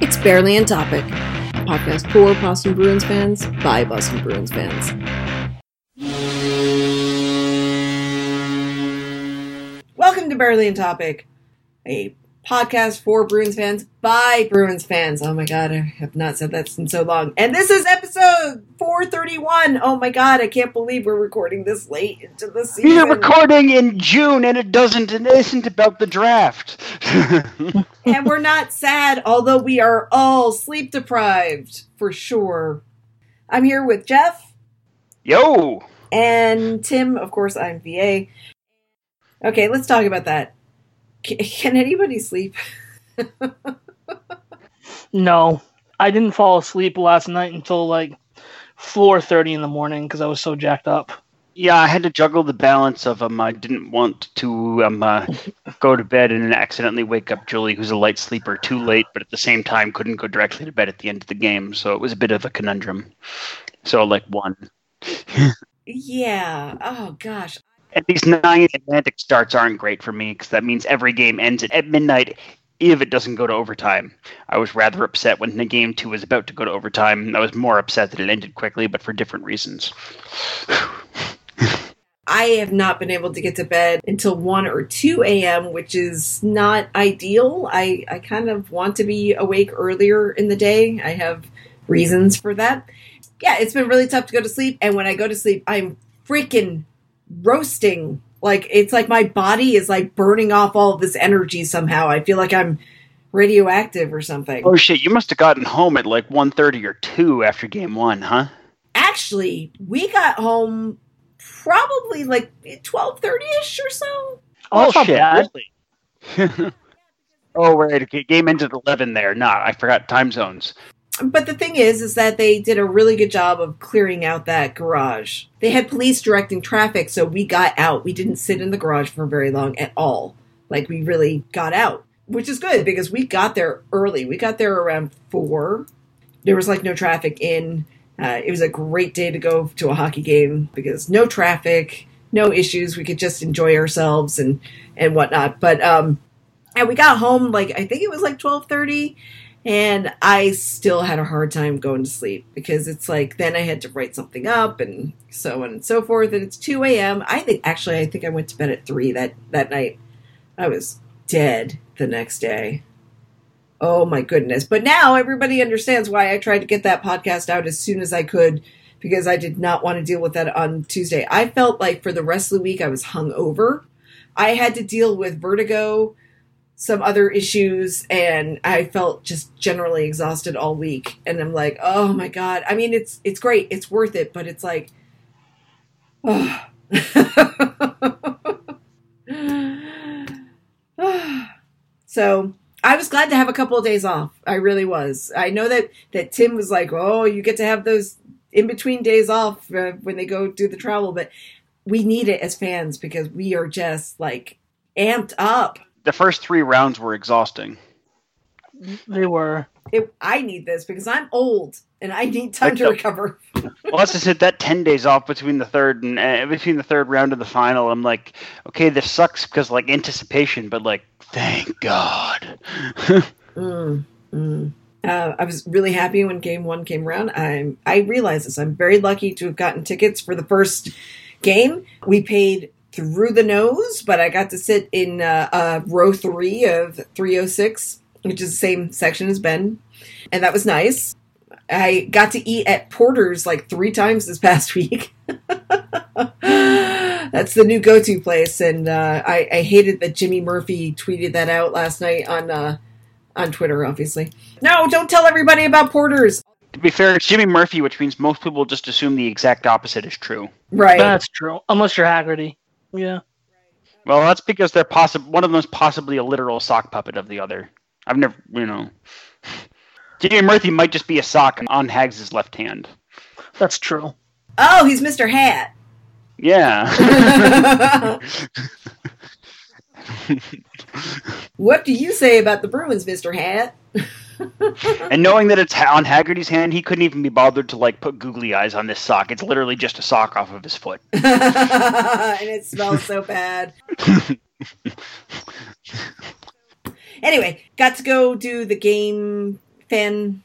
It's Barely on Topic, a podcast for Boston Bruins fans by Boston Bruins fans. Welcome to Barely on Topic, a podcast for Bruins fans by Bruins fans. Oh my god, I have not said that in so long. And this is episode 431. Oh my god, I can't believe we're recording this late into the season. We're recording in June and it doesn't it isn't about the draft. and we're not sad, although we are all sleep deprived for sure. I'm here with Jeff Yo. and Tim. Of course, I'm VA. Okay, let's talk about that. C- Can anybody sleep? No, I didn't fall asleep last night until like 4:30 in the morning because I was so jacked up. Yeah, I had to juggle the balance of um I didn't want to um uh, go to bed and accidentally wake up Julie, who's a light sleeper, too late, but at the same time couldn't go directly to bed at the end of the game. So it was a bit of a conundrum. So like one. Yeah. Oh gosh. These nine Atlantic starts aren't great for me because that means every game ends at, at midnight if it doesn't go to overtime. I was rather upset when the game two was about to go to overtime. I was more upset that it ended quickly, but for different reasons. I have not been able to get to bed until 1 or 2 a.m., which is not ideal. I, I kind of want to be awake earlier in the day. I have reasons for that. Yeah, it's been really tough to go to sleep. And when I go to sleep, I'm freaking roasting. Like, it's like my body is like burning off all of this energy somehow. I feel like I'm radioactive or something. Oh shit! You must have gotten home at like 1.30 or two after game one, huh? Actually, we got home probably like 12.30ish or so. Oh, that's not shit! Really? oh right, okay. Game ended at 11 there. Nah, I forgot time zones. But the thing is, is that they did a really good job of clearing out that garage. They had police directing traffic, so we got out. We didn't sit in the garage for very long at all. Like we really got out, which is good because we got there early. We got there around four. There was like no traffic in. Uh, it was a great day to go to a hockey game because no traffic, no issues. We could just enjoy ourselves and and whatnot. But um, and we got home like I think it was like twelve thirty and I still had a hard time going to sleep because it's like then I had to write something up and so on and so forth. And it's two a.m. I think actually I think I went to bed at three that that night. I was dead the next day. Oh my goodness! But now everybody understands why I tried to get that podcast out as soon as I could because I did not want to deal with that on Tuesday. I felt like for the rest of the week I was hung over. I had to deal with vertigo some other issues and I felt just generally exhausted all week and I'm like, "Oh my god. I mean, it's it's great. It's worth it, but it's like oh. so, I was glad to have a couple of days off. I really was. I know that that Tim was like, "Oh, you get to have those in between days off uh, when they go do the travel," but we need it as fans because we are just like amped up. The first three rounds were exhausting. They were. it, I need this because I'm old and I need time to recover. Well, let's just hit that ten days off between the third and uh, between the third round and the final. I'm like, okay, this sucks because like anticipation, but like, thank God. Mm, mm. Uh, I was really happy when game one came around. I'm I realize this. I'm very lucky to have gotten tickets for the first game. We paid through the nose, but I got to sit in uh, uh, row three of 306, which is the same section as Ben, and that was nice. I got to eat at Porter's like three times this past week. That's the new go-to place, and uh, I, I hated that Jimmy Murphy tweeted that out last night on uh, on Twitter. Obviously, no, don't tell everybody about Porter's. To be fair, it's Jimmy Murphy, which means most people just assume the exact opposite is true. Right? That's true. Unless you're Haggerty. Yeah. Well, that's because they're possible. One of them is possibly a literal sock puppet of the other. I've never, you know. Jimmy Murphy might just be a sock on Hags' left hand. That's true. oh, he's Mr. Hat. Yeah. what do you say about the Bruins, Mr. Hat? and knowing that it's ha- on Haggerty's hand, he couldn't even be bothered to like put googly eyes on this sock. It's literally just a sock off of his foot. and it smells so bad. Anyway, got to go do the game fan,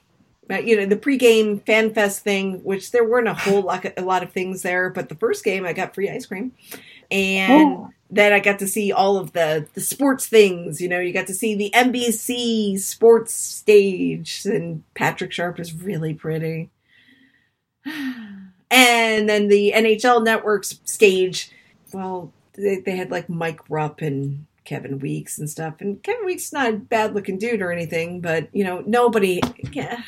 uh, you know, the pregame fan fest thing, which there weren't a whole lot, a lot of things there, but the first game I got free ice cream, and. Then I got to see all of the the sports things. You know, you got to see the NBC sports stage, and Patrick Sharp is really pretty. And then the NHL Network's stage, well, they, they had like Mike Rupp and Kevin Weeks and stuff. And Kevin Weeks not a bad looking dude or anything, but you know, nobody. Yeah.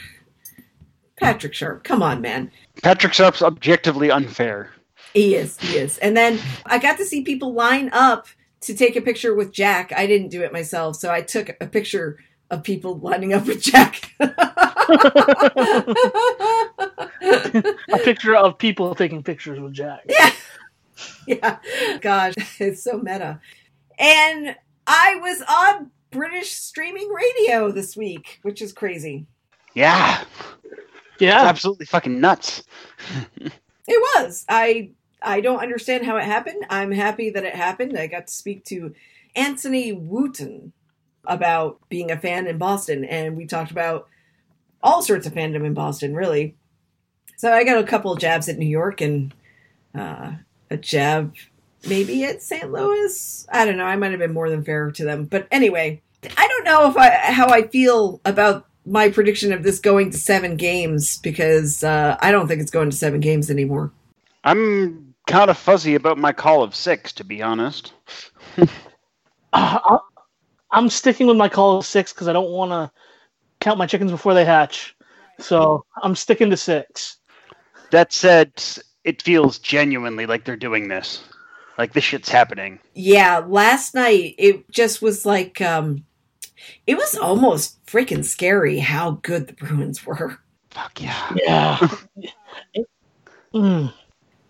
Patrick Sharp, come on, man. Patrick Sharp's objectively unfair. He is, he is. And then I got to see people line up to take a picture with Jack. I didn't do it myself, so I took a picture of people lining up with Jack. A picture of people taking pictures with Jack. Yeah. yeah. Gosh, it's so meta. And I was on British streaming radio this week, which is crazy. Yeah, it's Yeah. absolutely fucking nuts. It was. I I don't understand how it happened. I'm happy that it happened. I got to speak to Anthony Wooten about being a fan in Boston, and we talked about all sorts of fandom in Boston, really. So I got a couple of jabs at New York and uh, a jab maybe at St. Louis. I don't know. I might have been more than fair to them, but anyway, I don't know if I how I feel about my prediction of this going to seven games because uh, I don't think it's going to seven games anymore. I'm kind of fuzzy about my call of six, to be honest. Uh, I'm sticking with my call of six because I don't want to count my chickens before they hatch. So I'm sticking to six. That said, it feels genuinely like they're doing this. Like this shit's happening. Yeah, last night it just was like um it was almost freaking scary how good the Bruins were. Fuck yeah. Yeah. Mm.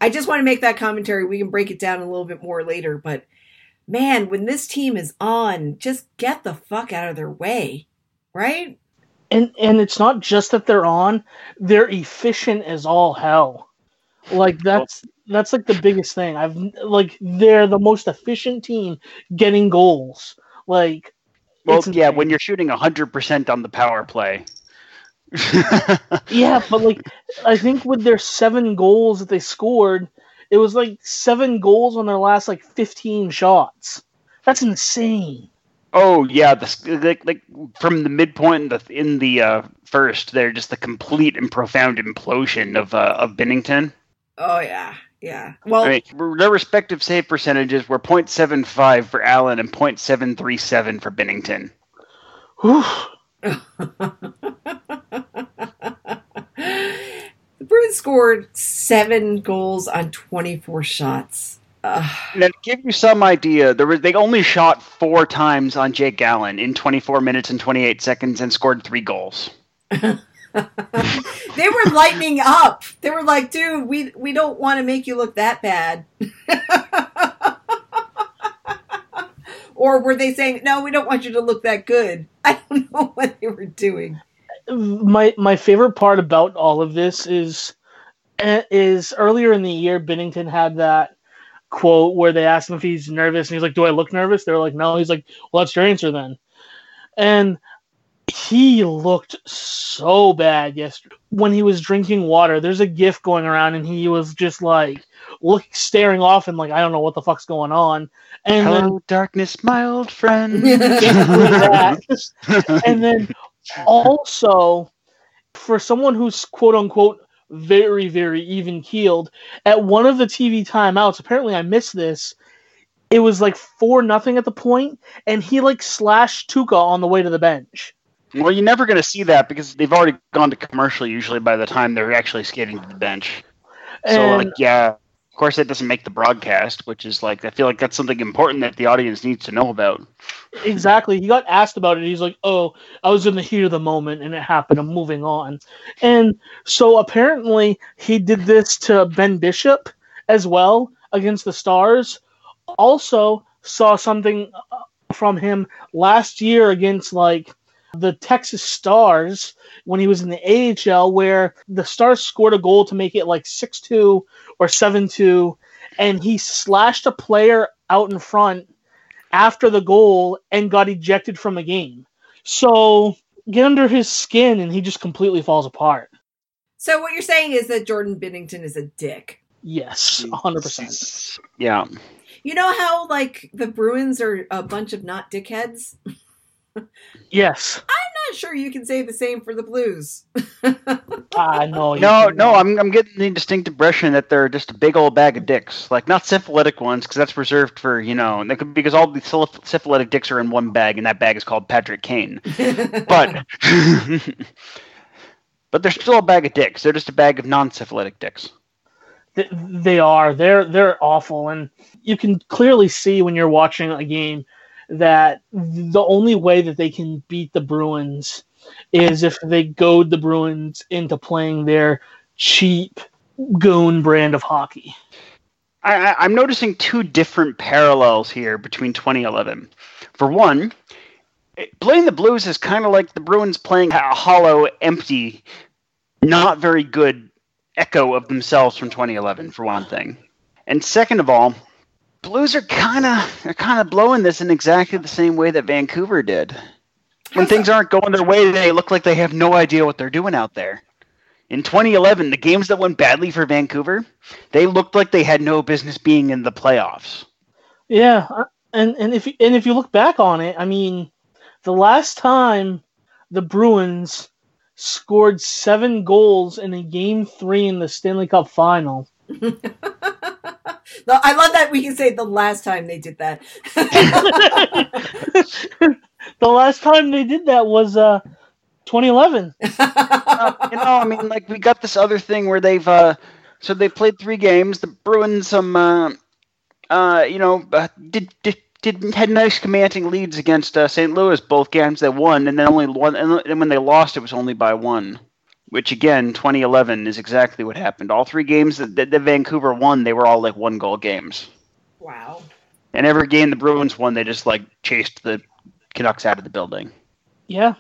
I just want to make that commentary. We can break it down a little bit more later, but man, when this team is on, just get the fuck out of their way. Right? And and it's not just that they're on; they're efficient as all hell. Like that's that's like the biggest thing. I've like they're the most efficient team getting goals. Like Well, yeah, when you're shooting 100% on the power play. Yeah, but like I think with their seven goals that they scored, it was like seven goals on their last like fifteen shots. That's insane. oh, yeah, the, like, like from the midpoint in the, in the uh, first, they're just the complete and profound implosion of, uh, of Binnington. Oh yeah. Yeah. Well, I mean, their respective save percentages were 0.75 for Allen and 0.737 for Binnington. Whew. The Bruins scored 7 goals on 24 shots. Now, to give you some idea, there was they only shot four times on Jake Allen in 24 minutes and 28 seconds and scored three goals. they were lightening up. They were like, "Dude, we we don't want to make you look that bad." or were they saying, "No, we don't want you to look that good"? I don't know what they were doing. my my favorite part about all of this is eh, is earlier in the year Binnington had that quote where they asked him if he's nervous and he's like, "Do I look nervous?" They're like, "No." He's like, "Well, that's your answer then." And he looked so bad yesterday when he was drinking water. There's a gif going around and he was just like look staring off and like I don't know what the fuck's going on. And then Hello, darkness, my old friend. and then also for someone who's quote unquote very very even keeled at one of the tv timeouts apparently i missed this it was like four nothing at the point and he like slashed Tuukka on the way to the bench well, you're never going to see that because they've already gone to commercial usually by the time they're actually skating to the bench. So, like, yeah, of course, that doesn't make the broadcast, which is like, I feel like that's something important that the audience needs to know about. exactly. He got asked about it he's like oh i was in the heat of the moment and it happened. I'm moving on. And so apparently he did this to ben bishop as well against the stars. Also saw something uh, from him last year against like the Texas Stars when he was in the AHL where the Stars scored a goal to make it like 6-2 or 7-2 and he slashed a player out in front after the goal and got ejected from the game. So get under his skin and he just completely falls apart. So what you're saying is that Jordan Binnington is a dick. Yes, hundred percent. Yeah. You know how like the Bruins are a bunch of not dickheads? Yes, I'm not sure you can say the same for the Blues. I know. No, no, I'm I'm getting the distinct impression that they're just a big old bag of dicks. Like not syphilitic ones, because that's reserved for you know, they could, because all the syphilitic dicks are in one bag, and that bag is called Patrick Kane. But but they're still a bag of dicks. They're just a bag of non-syphilitic dicks. Th- they are. They're they're awful, and you can clearly see when you're watching a game that the only way that they can beat the Bruins is if they goad the Bruins into playing their cheap goon brand of hockey. I, I'm noticing two different parallels here between 2011. For one, playing the Blues is kind of like the Bruins playing a hollow, empty, not very good echo of themselves from 2011. For one thing, and second of all, Blues are kind of they're kind of blowing this in exactly the same way that Vancouver did. When things aren't going their way, they look like they have no idea what they're doing out there. In 2011, the games that went badly for Vancouver, they looked like they had no business being in the playoffs. Yeah, uh, and and if and if you look back on it, I mean, the last time the Bruins scored seven goals in a game three in the Stanley Cup Final. No, I love that we can say the last time they did that. the last time they did that was uh 2011. Uh, you know, I mean, like we got this other thing where they've uh, so they played three games. The Bruins, some, uh, uh, you know, uh, did did. Did, had nice commanding leads against uh, St. Louis both games they won, and then only one. And when they lost, it was only by one. Which again, 2011 is exactly what happened. All three games that, that, that Vancouver won, they were all like one goal games. wow. And every game the Bruins won, they just like chased the Canucks out of the building. Yeah,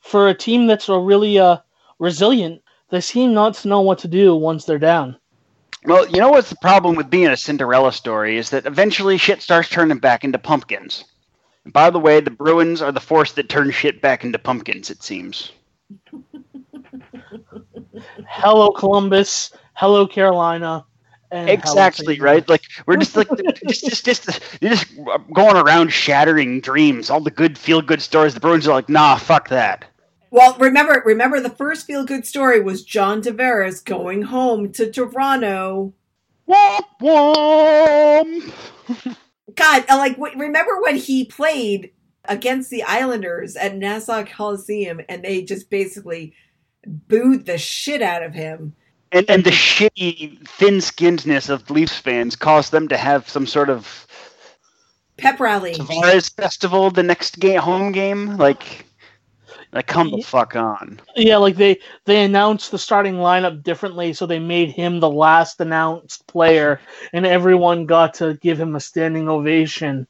for a team that's a really uh resilient, they seem not to know what to do once they're down. Well, you know what's the problem with being a Cinderella story is that eventually shit starts turning back into pumpkins. And by the way, the Bruins are the force that turns shit back into pumpkins, it seems. Hello, Columbus. Hello, Carolina. And Exactly, right? Like we're just like just just just you're just going around shattering dreams, all the good feel good stories. The Bruins are like, nah, fuck that. Well, remember, remember the first feel good story was John Tavares going home to Toronto. Womp womp. God, like remember when he played against the Islanders at Nassau Coliseum and they just basically booed the shit out of him. And and the shitty thin skinnedness of Leafs fans caused them to have some sort of Pep rally. Tavares festival the next game home game. Like like come the fuck on. Yeah, like they they announced the starting lineup differently, so they made him the last announced player, and everyone got to give him a standing ovation.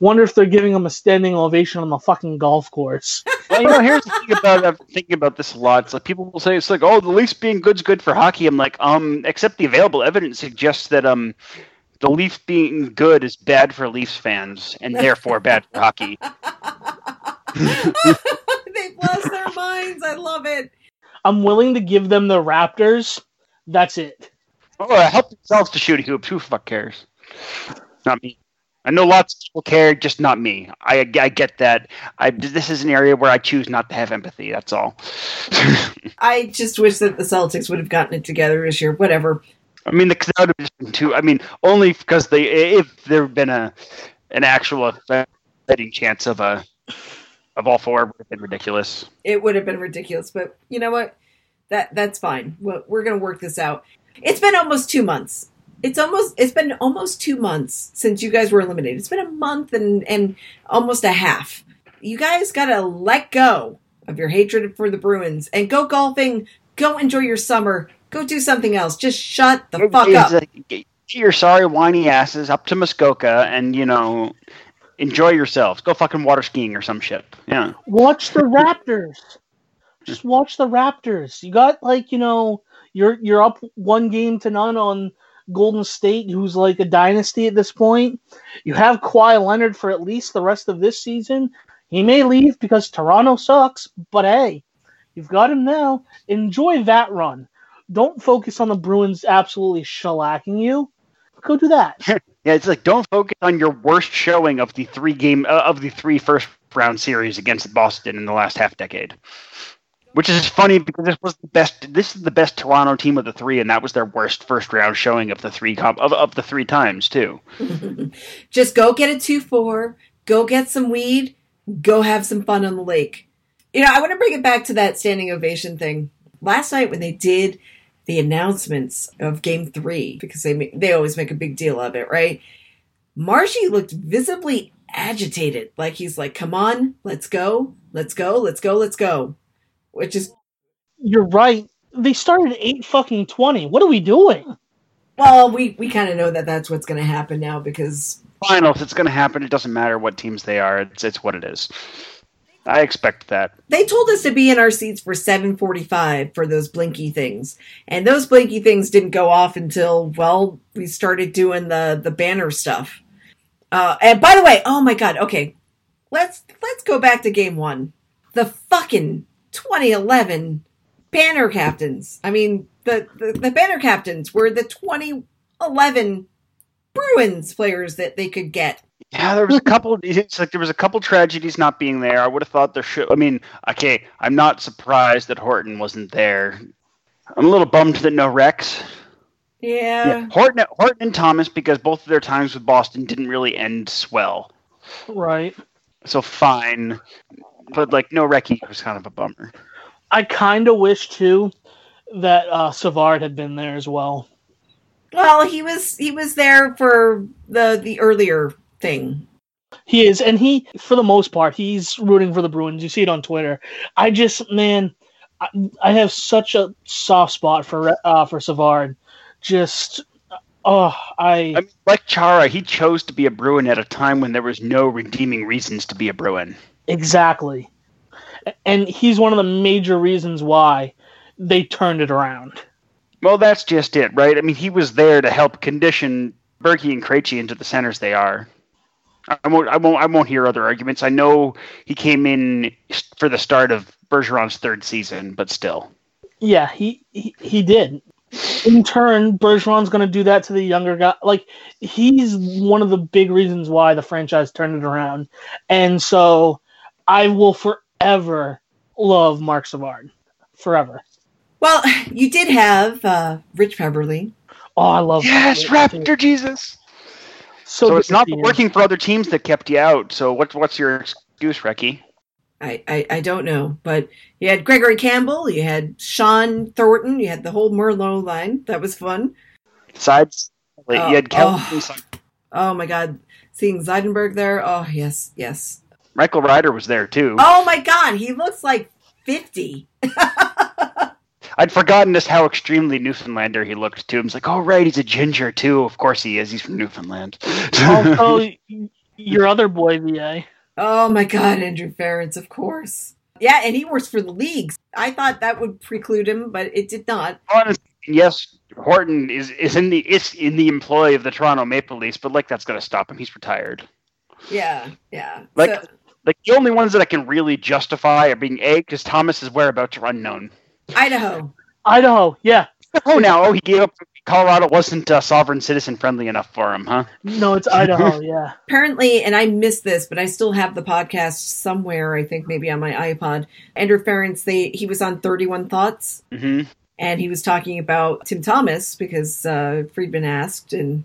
Wonder if they're giving him a standing ovation on the fucking golf course. Well, you know, here's the thing about I'm thinking about this a lot. It's like people will say it's like, oh, the Leafs being good's good for hockey. I'm like, um, except the available evidence suggests that um, the Leafs being good is bad for Leafs fans and therefore bad for hockey. They've lost their minds. I love it. I'm willing to give them the Raptors. That's it. Oh, help themselves to shooting hoops. Who fuck cares? Not me. I know lots of people care, just not me. I, I get that. I this is an area where I choose not to have empathy. That's all. I just wish that the Celtics would have gotten it together this year. Whatever. I mean, the that would have been too. I mean, only because they if there had been a an actual fighting chance of a of all four would have been ridiculous. It would have been ridiculous, but you know what? That that's fine. We're, we're going to work this out. It's been almost two months. It's almost it's been almost two months since you guys were eliminated. It's been a month and and almost a half. You guys got to let go of your hatred for the Bruins and go golfing. Go enjoy your summer. Go do something else. Just shut the fuck up. Get your sorry whiny asses up to Muskoka and you know enjoy yourselves. Go fucking water skiing or some shit. Yeah. Watch the Raptors. Just watch the Raptors. You got like you know you're you're up one game to none on Golden State, who's like a dynasty at this point. You have Kawhi Leonard for at least the rest of this season. He may leave because Toronto sucks, but hey, you've got him now. Enjoy that run. Don't focus on the Bruins absolutely shellacking you. Go do that. Yeah, it's like don't focus on your worst showing of the three game uh, of the three first round series against Boston in the last half decade. Which is funny because this was the best. This is the best Toronto team of the three, and that was their worst first round showing of the three comp of, of the three times too. Just go get a two four. Go get some weed. Go have some fun on the lake. You know, I want to bring it back to that standing ovation thing. Last night when they did the announcements of game three because they they always make a big deal of it, right? Marshy looked visibly agitated, like he's like, "Come on, let's go, let's go, let's go, let's go," which is You're right. They started eight fucking twenty. What are we doing? well, we we kind of know that that's what's going to happen now because Finals, it's going to happen. It doesn't matter what teams they are. It's it's what it is. I expect that. they told us to be in our seats for 7:45 for those blinky things, and those blinky things didn't go off until well we started doing the the banner stuff. Uh, and by the way, oh my god, okay, let's let's go back to game one. The fucking 2011 banner captains. I mean, the the, the banner captains were the 2011 Bruins players that they could get. Yeah, there was a couple. It's like there was a couple tragedies not being there. I would have thought there should. I mean, okay, I'm not surprised that Horton wasn't there. I'm a little bummed that no Rex. Yeah. Yeah, Horton, Horton and Thomas, because both of their times with Boston didn't really end swell. Right. So fine, but like no Recchi was kind of a bummer. I kind of wish too that uh, Savard had been there as well. Well, he was he was there for the the earlier thing. He is, and he, for the most part, he's rooting for the Bruins. You see it on Twitter. I just, man, I, I have such a soft spot for uh, for Savard. Just, oh, I, I mean, like Chara, he chose to be a Bruin at a time when there was no redeeming reasons to be a Bruin. Exactly. And he's one of the major reasons why they turned it around. Well, that's just it, right? I mean, he was there to help condition Bergie and Krejci into the centers they are. I won't, I won't, I won't hear other arguments. I know he came in for the start of Bergeron's third season, but still. Yeah, he he, he did. In turn, Bergeron's going to do that to the younger guy. Like he's one of the big reasons why the franchise turned it around, and so I will forever love Marc Savard, forever. Well, you did have uh, Rich Peverley. Oh, I love Yes, that. Raptor Jesus. So, So, it's not see the working for other teams that kept you out. So what's what's your excuse, Recchi? I, I, I don't know, but you had Gregory Campbell, you had Shawn Thornton, you had the whole Merlot line. That was fun. Besides, Oh, you had Kelvin, oh. Oh my God, seeing Seidenberg there. Oh yes, yes. Michael Ryder was there too. Oh my God, he looks like fifty. I'd forgotten just how extremely Newfoundlander he looked too. I was like, oh right, he's a ginger too. Of course he is. He's from Newfoundland. Oh, also, oh, your other boy, VA. Oh my God, Andrew Ference, of course. Yeah, and he works for the leagues. I thought that would preclude him, but it did not. Honestly, yes, Horton is, is in the is in the employ of the Toronto Maple Leafs, but like that's gonna stop him. He's retired. Yeah, yeah. Like So- like the only ones that I can really justify are being A, because Thomas's whereabouts are unknown. Idaho. Idaho, yeah. Oh now, oh he gave up Colorado wasn't uh, sovereign citizen friendly enough for him, huh? No, it's Idaho, yeah. apparently, and I missed this, but I still have the podcast somewhere. I think maybe on my iPod. Andrew Ference, they he was on Thirty One Thoughts, hmm and he was talking about Tim Thomas because uh, Friedman asked, and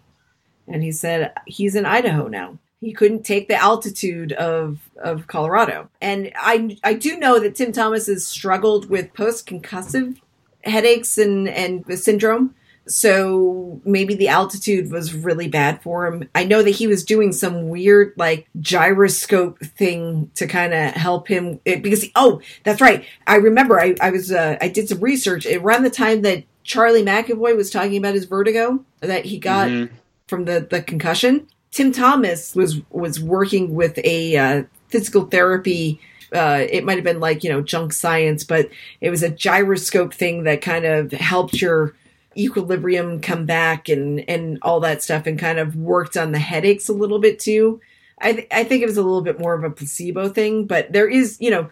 and he said he's in Idaho now. He couldn't take the altitude of of Colorado, and I I do know that Tim Thomas has struggled with post concussive headaches and and the syndrome. So maybe the altitude was really bad for him. I know that he was doing some weird like gyroscope thing to kind of help him it, because he, oh, that's right. I remember I I was uh, I did some research around the time that Charlie McAvoy was talking about his vertigo that he got Mhm. from the the concussion. Tim Thomas was was working with a uh, physical therapy. Uh, it might have been like you know junk science, but it was a gyroscope thing that kind of helped your equilibrium come back and and all that stuff, and kind of worked on the headaches a little bit too. I th- I think it was a little bit more of a placebo thing, but there is, you know,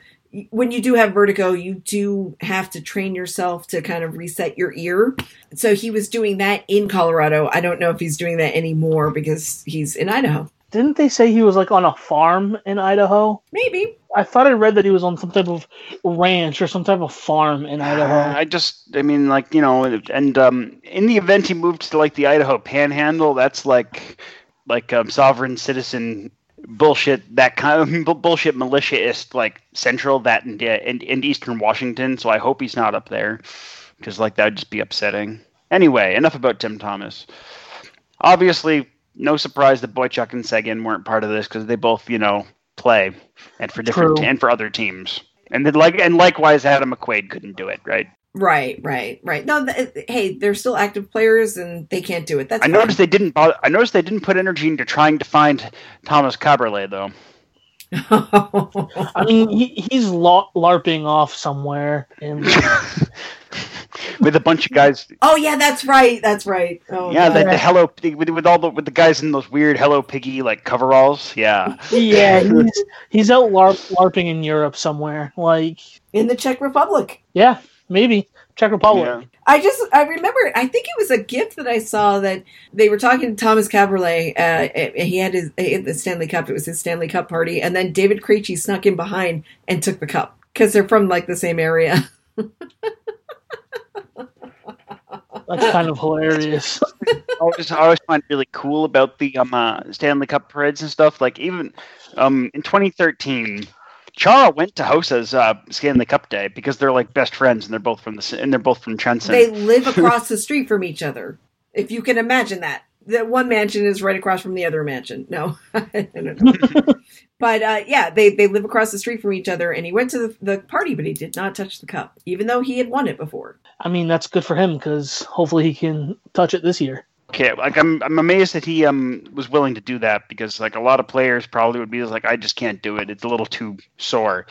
when you do have vertigo, you do have to train yourself to kind of reset your ear. So he was doing that in Colorado. I don't know if he's doing that anymore because he's in Idaho. Didn't they say he was like on a farm in Idaho? Maybe. I thought I read that he was on some type of ranch or some type of farm in Idaho. I just, I mean, like you know, and um, in the event he moved to like the Idaho Panhandle, that's like, like um, sovereign citizen bullshit. That kind of bullshit militiaist like central that in, in, in Eastern Washington. So I hope he's not up there because like that would just be upsetting. Anyway, enough about Tim Thomas. Obviously, no surprise that Boychuk and Seguin weren't part of this because they both, you know, play and for different True. and for other teams. And then like and likewise, Adam McQuaid couldn't do it, right? Right, right, right. No, th- hey, they're still active players and they can't do it. That's I fine. noticed they didn't. Bother, I noticed they didn't put energy into trying to find Tomas Kaberle though. I mean, he, he's la- larping off somewhere, and with a bunch of guys. oh yeah, that's right. That's right. Oh yeah, the, the Hello with, with all the with the guys in those weird Hello Piggy like coveralls. Yeah, yeah, he's he's out larp, larping in Europe somewhere. Like, in the Czech Republic. yeah, maybe Czech Republic. yeah. I just I remember I think it was a gift that I saw that they were talking to Tomas Kaberle. Uh, he had his he had the Stanley Cup. It was his Stanley Cup party, and then David Krejci snuck in behind and took the cup because they're from like the same area. That's kind of hilarious. I always, I always find it really cool about the um, uh, Stanley Cup parades and stuff. Like even um, in 2013, Chara went to Hossa's uh, Stanley Cup day because they're like best friends and they're both from the c- and they're both from Trenčín. they live across the street from each other. If you can imagine that. The one mansion is right across from the other mansion. No, I don't know. but uh, yeah, they, they live across the street from each other, and he went to the, the party, but he did not touch the cup, even though he had won it before. I mean, that's good for him because hopefully he can touch it this year. Okay, like I'm I'm amazed that he um was willing to do that because like a lot of players probably would be like I just can't do it. It's a little too sore.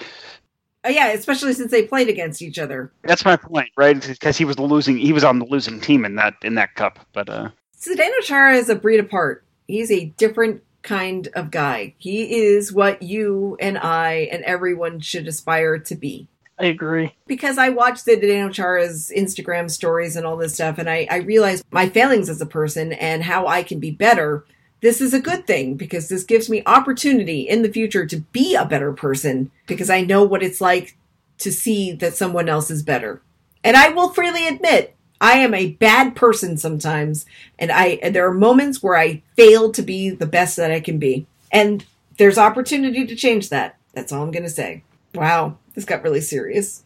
Uh, yeah, especially since they played against each other. That's my point, right? Because he was the losing he was on the losing team in that in that cup. But uh Zdeno Chara is a breed apart. He's a different kind of guy. He is what you and I and everyone should aspire to be. I agree. because I watched Zdeno Chara's Instagram stories and all this stuff, and I, I realized my failings as a person and how I can be better. This is a good thing because this gives me opportunity in the future to be a better person because I know what it's like to see that someone else is better. And I will freely admit, I am a bad person sometimes, and I and there are moments where I fail to be the best that I can be. And there's opportunity to change that. That's all I'm going to say. Wow, this got really serious.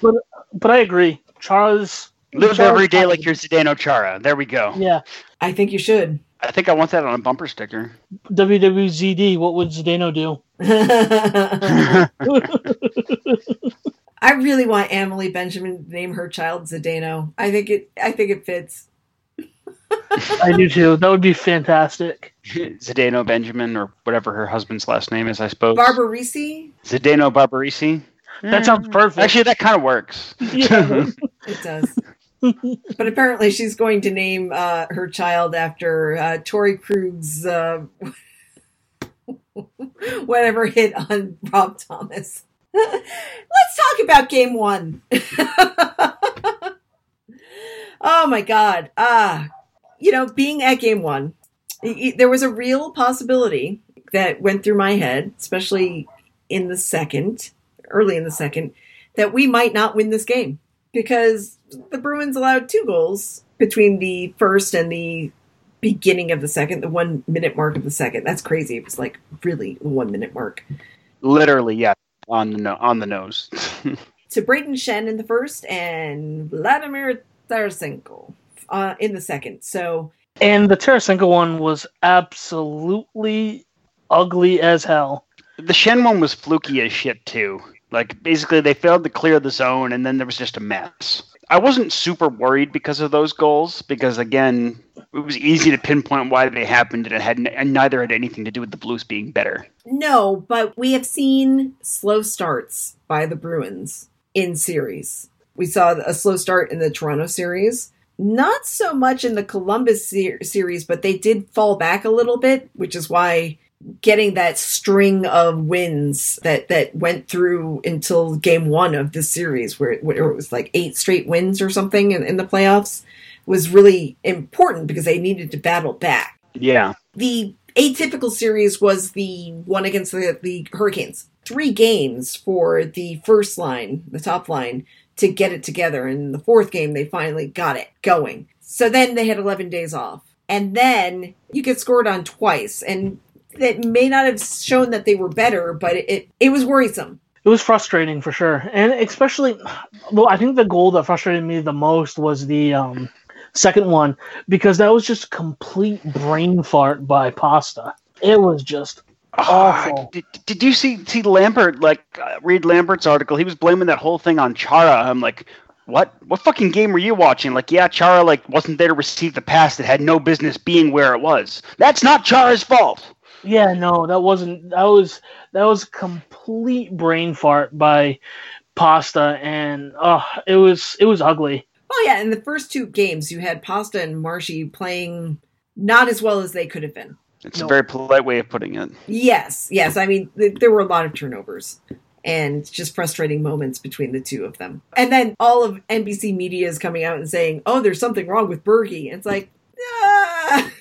But I agree. Chara's live Chara's every day like you're Zdeno Chara. There we go. Yeah. I think you should. I think I want that on a bumper sticker. WWZD, what would Zdeno do? I really want Emily Benjamin to name her child Zdeno. I think it. I think it fits. I do too. That would be fantastic. Zdeno Benjamin or whatever her husband's last name is, I suppose. Barbarisi. Zdeno Barbarisi. That sounds perfect. Actually, that kind of works. Yeah. It does. but apparently, she's going to name uh, her child after uh, Torey Krug's uh, whatever hit on Rob Thomas. Let's talk about Game One. oh my God! Ah, you know, being at Game One, y- y- there was a real possibility that went through my head, especially in the second, early in the second, that we might not win this game because the Bruins allowed two goals between the first and the beginning of the second, the one minute mark of the second. That's crazy. It was like really the one minute mark. Literally, yeah, on the no- on the nose. To Brayden Schenn in the first and Vladimir Tarasenko uh, in the second. So and the Tarasenko one was absolutely ugly as hell. the Schenn one was fluky as shit too. Like basically, they failed to clear the zone, and then there was just a mess. I wasn't super worried because of those goals because again, it was easy to pinpoint why they happened, and it had and neither had anything to do with the Blues being better. no, but we have seen slow starts by the Bruins in series. We saw a slow start in the Toronto series. Not so much in the Columbus ser- series, but they did fall back a little bit, which is why getting that string of wins that that went through until game one of the series, where it, where it was like eight straight wins or something in, in the playoffs, was really important because they needed to battle back. Yeah. The atypical series was the one against the, the Hurricanes. Three games for the first line, the top line, to get it together. And in the fourth game, they finally got it going. So then they had 11 days off. And then you get scored on twice. And that may not have shown that they were better, but it, it, it was worrisome. It was frustrating for sure. And especially, well, I think the goal that frustrated me the most was the um, second one because that was just complete brain fart by Pasta. It was just awful. Uh, did, did you see see Lambert like uh, read Lambert's article? He was blaming that whole thing on Chara. I'm like, what? What fucking game were you watching? Like, yeah, Chara like wasn't there to receive the pass that had no business being where it was. That's not Chara's fault. Yeah, no, that wasn't. That was that was complete brain fart by Pasta, and oh, it was it was ugly. Well, yeah, in the first two games, you had Pasta and Marshy playing not as well as they could have been. It's no. a very polite way of putting it. Yes, yes. I mean, th- there were a lot of turnovers and just frustrating moments between the two of them. And then all of NBC media is coming out and saying, "Oh, there's something wrong with Bergie." It's like, ah.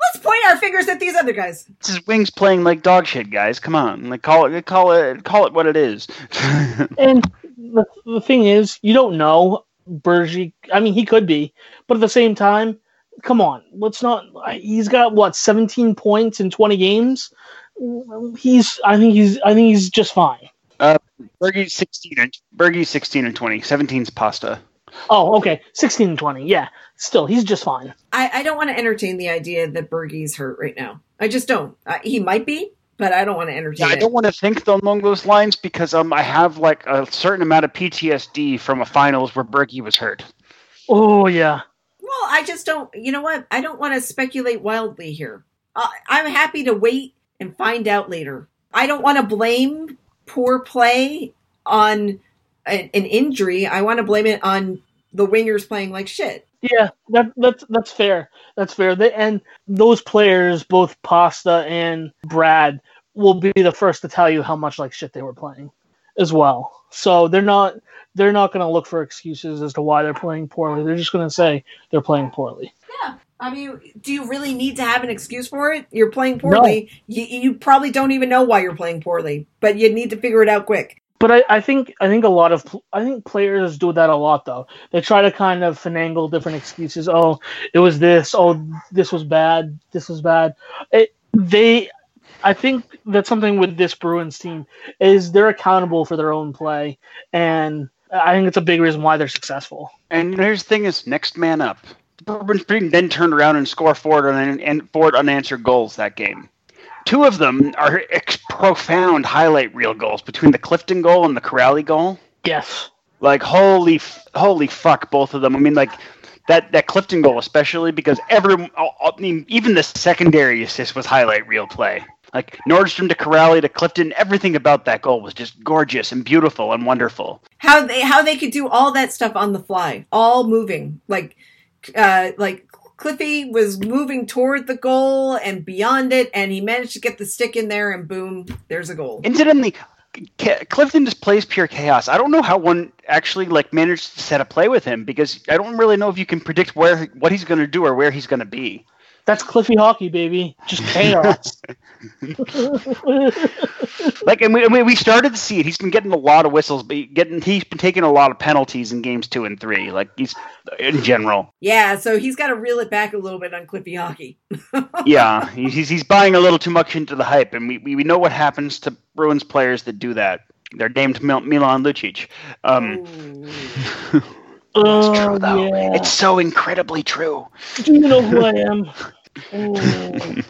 Let's point our fingers at these other guys. This is Wings playing like dog shit, guys. Come on, like call it, call it, call it what it is. and the, the thing is, you don't know Bergie. I mean, he could be, but at the same time, come on, let's not. He's got what 17 points in 20 games. He's. I think he's. I think he's just fine. Uh, Bergie's 16 and Bergie's 16 and 20. 17's pasta. Oh, okay. 16 and 20. Yeah. Still, he's just fine. I, I don't want to entertain the idea that Bergie's hurt right now. I just don't. Uh, he might be, but I don't want to entertain. Yeah, I don't want to think along those lines because um I have like a certain amount of PTSD from a finals where Bergie was hurt. Oh yeah. Well, I just don't. You know what? I don't want to speculate wildly here. Uh, I'm happy to wait and find out later. I don't want to blame poor play on an injury. I want to blame it on the wingers playing like shit. Yeah, that, that's that's fair. That's fair. They, and those players, both Pasta and Brad, will be the first to tell you how much like shit they were playing as well. So they're not they're not going to look for excuses as to why they're playing poorly. They're just going to say they're playing poorly. Yeah. I mean, do you really need to have an excuse for it? You're playing poorly. No. You, you probably don't even know why you're playing poorly, but you need to figure it out quick. But I, I think I think a lot of I think players do that a lot though. They try to kind of finagle different excuses. Oh, it was this. Oh, this was bad. This was bad. It, they I think that's something with this Bruins team is they're accountable for their own play, and I think it's a big reason why they're successful. And here's the thing: is next man up. Bruins then turned around and score four, and four unanswered goals that game. Two of them are ex- profound highlight reel goals between the Clifton goal and the Kuraly goal. Yes. Like holy, holy fuck, both of them. I mean, like that that Clifton goal especially because every, I mean, even the secondary assist was highlight reel play. Like Nordstrom to Kuraly to Clifton, everything about that goal was just gorgeous and beautiful and wonderful. How they how they could do all that stuff on the fly, all moving like uh like Cliffy was moving toward the goal and beyond it, and he managed to get the stick in there, and boom, there's a goal. Incidentally, Clifton just plays pure chaos. I don't know how one actually like managed to set a play with him because I don't really know if you can predict where what he's going to do or where he's going to be. That's Cliffy hockey, baby. Just chaos. like, and we, and we started to see it. He's been getting a lot of whistles, but getting he's been taking a lot of penalties in games two and three. Like he's in general. Yeah, so he's got to reel it back a little bit on Cliffy hockey. yeah, he's he's buying a little too much into the hype, and we we know what happens to Bruins players that do that. They're named Milan Lucic. Um, it's true though. Yeah. It's so incredibly true. Do you know who I am?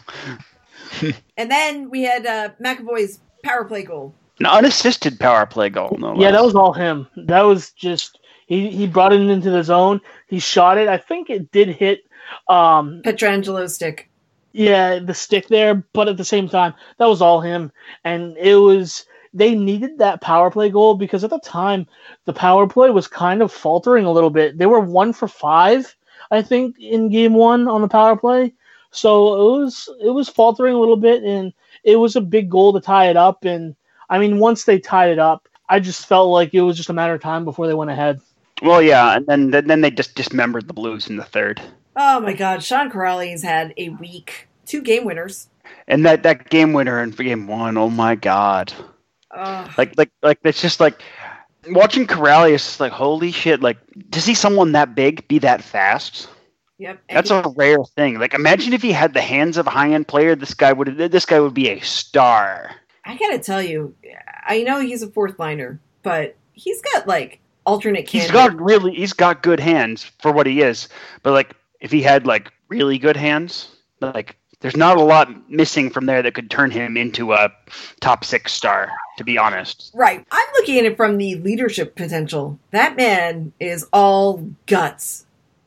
and then we had uh, McAvoy's power play goal. An unassisted power play goal. No yeah, that was all him. That was just he. He brought it into the zone. He shot it. I think it did hit um, Pietrangelo's stick. Yeah, the stick there, but at the same time, that was all him, and it was they needed that power play goal because at the time the power play was kind of faltering a little bit. They were one for five, I think, in game one on the power play. So it was it was faltering a little bit, and it was a big goal to tie it up. And I mean, once they tied it up, I just felt like it was just a matter of time before they went ahead. Well, yeah, and then then, then they just dismembered the Blues in the third. Oh my God, Sean Kuraly's had a week, two game winners. And that, that game winner in game one, oh my god! Like like like it's just like watching Kuraly is just like holy shit! Like to see someone that big be that fast. Yep. That's a rare thing. Like imagine if he had the hands of a high end player. This guy would this guy would be a star. I gotta tell you, I know he's a fourth liner, but he's got like alternate He's got really he's got good hands for what he is. But like if he had like really good hands, like there's not a lot missing from there that could turn him into a top six star. To be honest, Right. I'm looking at it from the leadership potential. That man is all guts.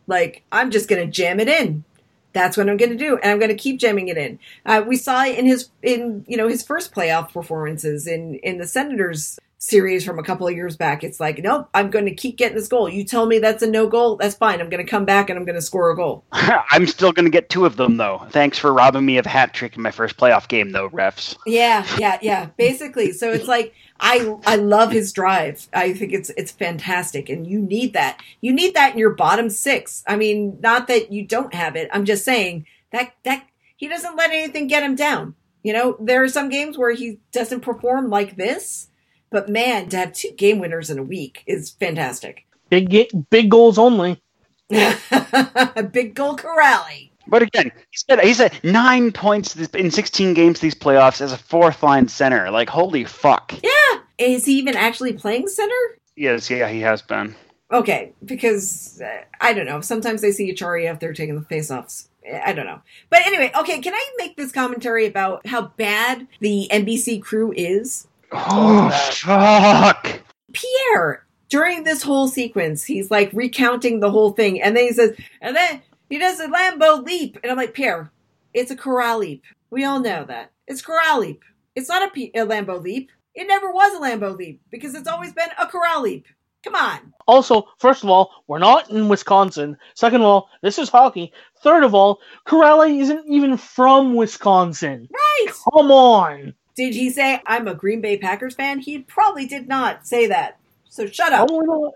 Like, I'm just going to jam it in. That's what I'm going to do, and I'm going to keep jamming it in. Uh, we saw in his in you know his first playoff performances in in the Senators series from a couple of years back. It's like, nope, I'm going to keep getting this goal. You tell me that's a no goal, that's fine. I'm going to come back and I'm going to score a goal. I'm still gonna get two of them though. Thanks for robbing me of a hat trick in my first playoff game, though, refs. Yeah, yeah, yeah. Basically, so it's like I I love his drive. I think it's it's fantastic, and you need that. You need that in your bottom six. I mean, not that you don't have it. I'm just saying that that he doesn't let anything get him down. You know, there are some games where he doesn't perform like this, but man, to have two game winners in a week is fantastic. Big ga- big goals only. A big goal Kuraly. But again, he's got he's at nine points in 16 games these playoffs as a fourth line center. Like holy fuck. Yeah, is he even actually playing center? Yes, yeah, he has been. Okay, because uh, I don't know. Sometimes I see Acciari out there taking the face-offs. I don't know. But anyway, okay, can I make this commentary about how bad the NBC crew is? Oh, oh fuck. Pierre, during this whole sequence, he's like recounting the whole thing, and then he says, and then he does a Lambeau leap. And I'm like, Pierre, it's a Kuraly leap. We all know that. It's Kuraly leap. It's not a, P- a Lambeau leap. It never was a Lambeau leap because it's always been a Kuraly leap. Come on. Also, first of all, we're not in Wisconsin. Second of all, this is hockey. Third of all, Kuraly isn't even from Wisconsin. Right. Come on. Did he say I'm a Green Bay Packers fan? He probably did not say that. So shut up. Probably not.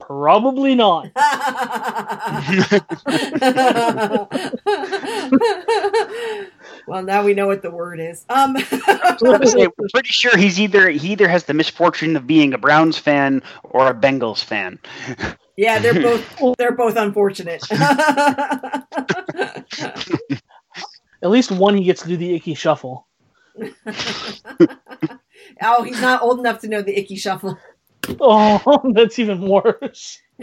Probably not. well, now we know what the word is. Um, I was gonna say, we're pretty sure he's either he either has the misfortune of being a Browns fan or a Bengals fan. yeah, they're both they're both unfortunate. At least one he gets to do the Ickey shuffle. oh, he's not old enough to know the Ickey shuffle. Oh, that's even worse.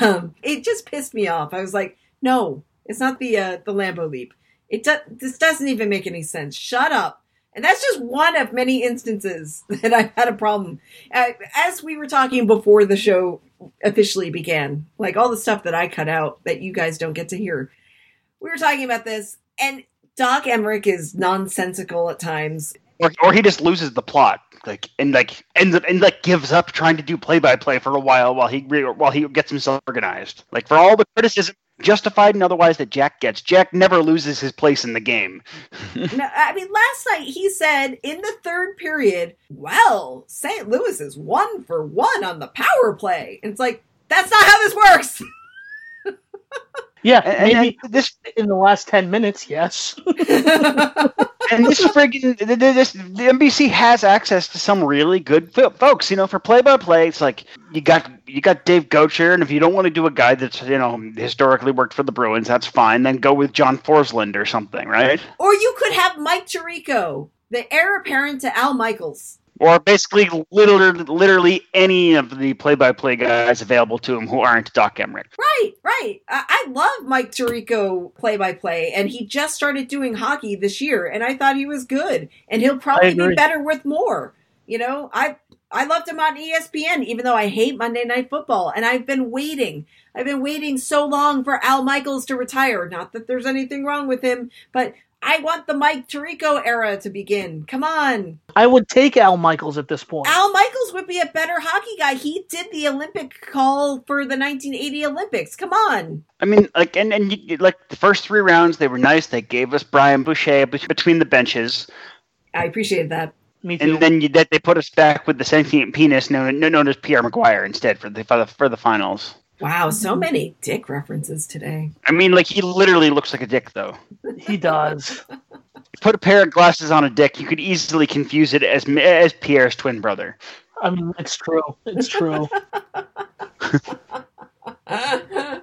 um, it just pissed me off. I was like, no, it's not the uh, the Lambeau leap. It do- this doesn't even make any sense. Shut up. And that's just one of many instances that I've had a problem. Uh, as we were talking before the show officially began, like all the stuff that I cut out that you guys don't get to hear, we were talking about this, and Doc Emrick is nonsensical at times. Or, or he just loses the plot, like and like ends up and like gives up trying to do play by play for a while while he re- while he gets himself organized. Like for all the criticism, justified and otherwise, that Jack gets, Jack never loses his place in the game. No, I mean, last night he said in the third period, well, St. Louis is one for one on the power play. And it's like, that's not how this works. Yeah, And, and maybe this in the last 10 minutes, yes. and this friggin' th- th- this the NBC has access to some really good fo- folks. You know, for play by play, it's like you got you got Dave Goucher, and if you don't want to do a guy that's you know historically worked for the Bruins, that's fine. Then go with John Forslund or something, right? or you could have Mike Tirico, the heir apparent to Al Michaels. Or basically, literally, literally any of the play by play guys available to him who aren't Doc Emrick. Right, right. I, I love Mike Tirico play by play, and he just started doing hockey this year, and I thought he was good, and he'll probably be better with more. You know, I I loved him on ESPN, even though I hate Monday Night Football, and I've been waiting. I've been waiting so long for Al Michaels to retire. Not that there's anything wrong with him, but I want the Mike Tirico era to begin. Come on. I would take Al Michaels at this point. Al Michaels would be a better hockey guy. He did the Olympic call for the 1980 Olympics. Come on. I mean, like, and and you, like the first three rounds, they were nice. They gave us Brian Boucher between the benches. I appreciated that. Me too. And then you, that they put us back with the sentient penis known, known as Pierre McGuire instead for the, for the for the finals. Wow, so many dick references today. I mean, like he literally looks like a dick, though. he does. Put a pair of glasses on a dick, you could easily confuse it as as Pierre's twin brother. I mean, it's true. It's true. oh,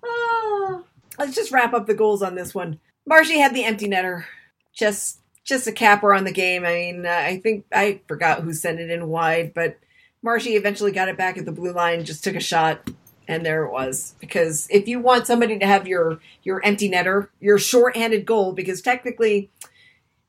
let's just wrap up the goals on this one. Marshy had the empty netter. Just just a capper on the game. I mean, uh, I think I forgot who sent it in wide, but Marshy eventually got it back at the blue line, just took a shot, and there it was. Because if you want somebody to have your your empty netter, your short-handed goal, because technically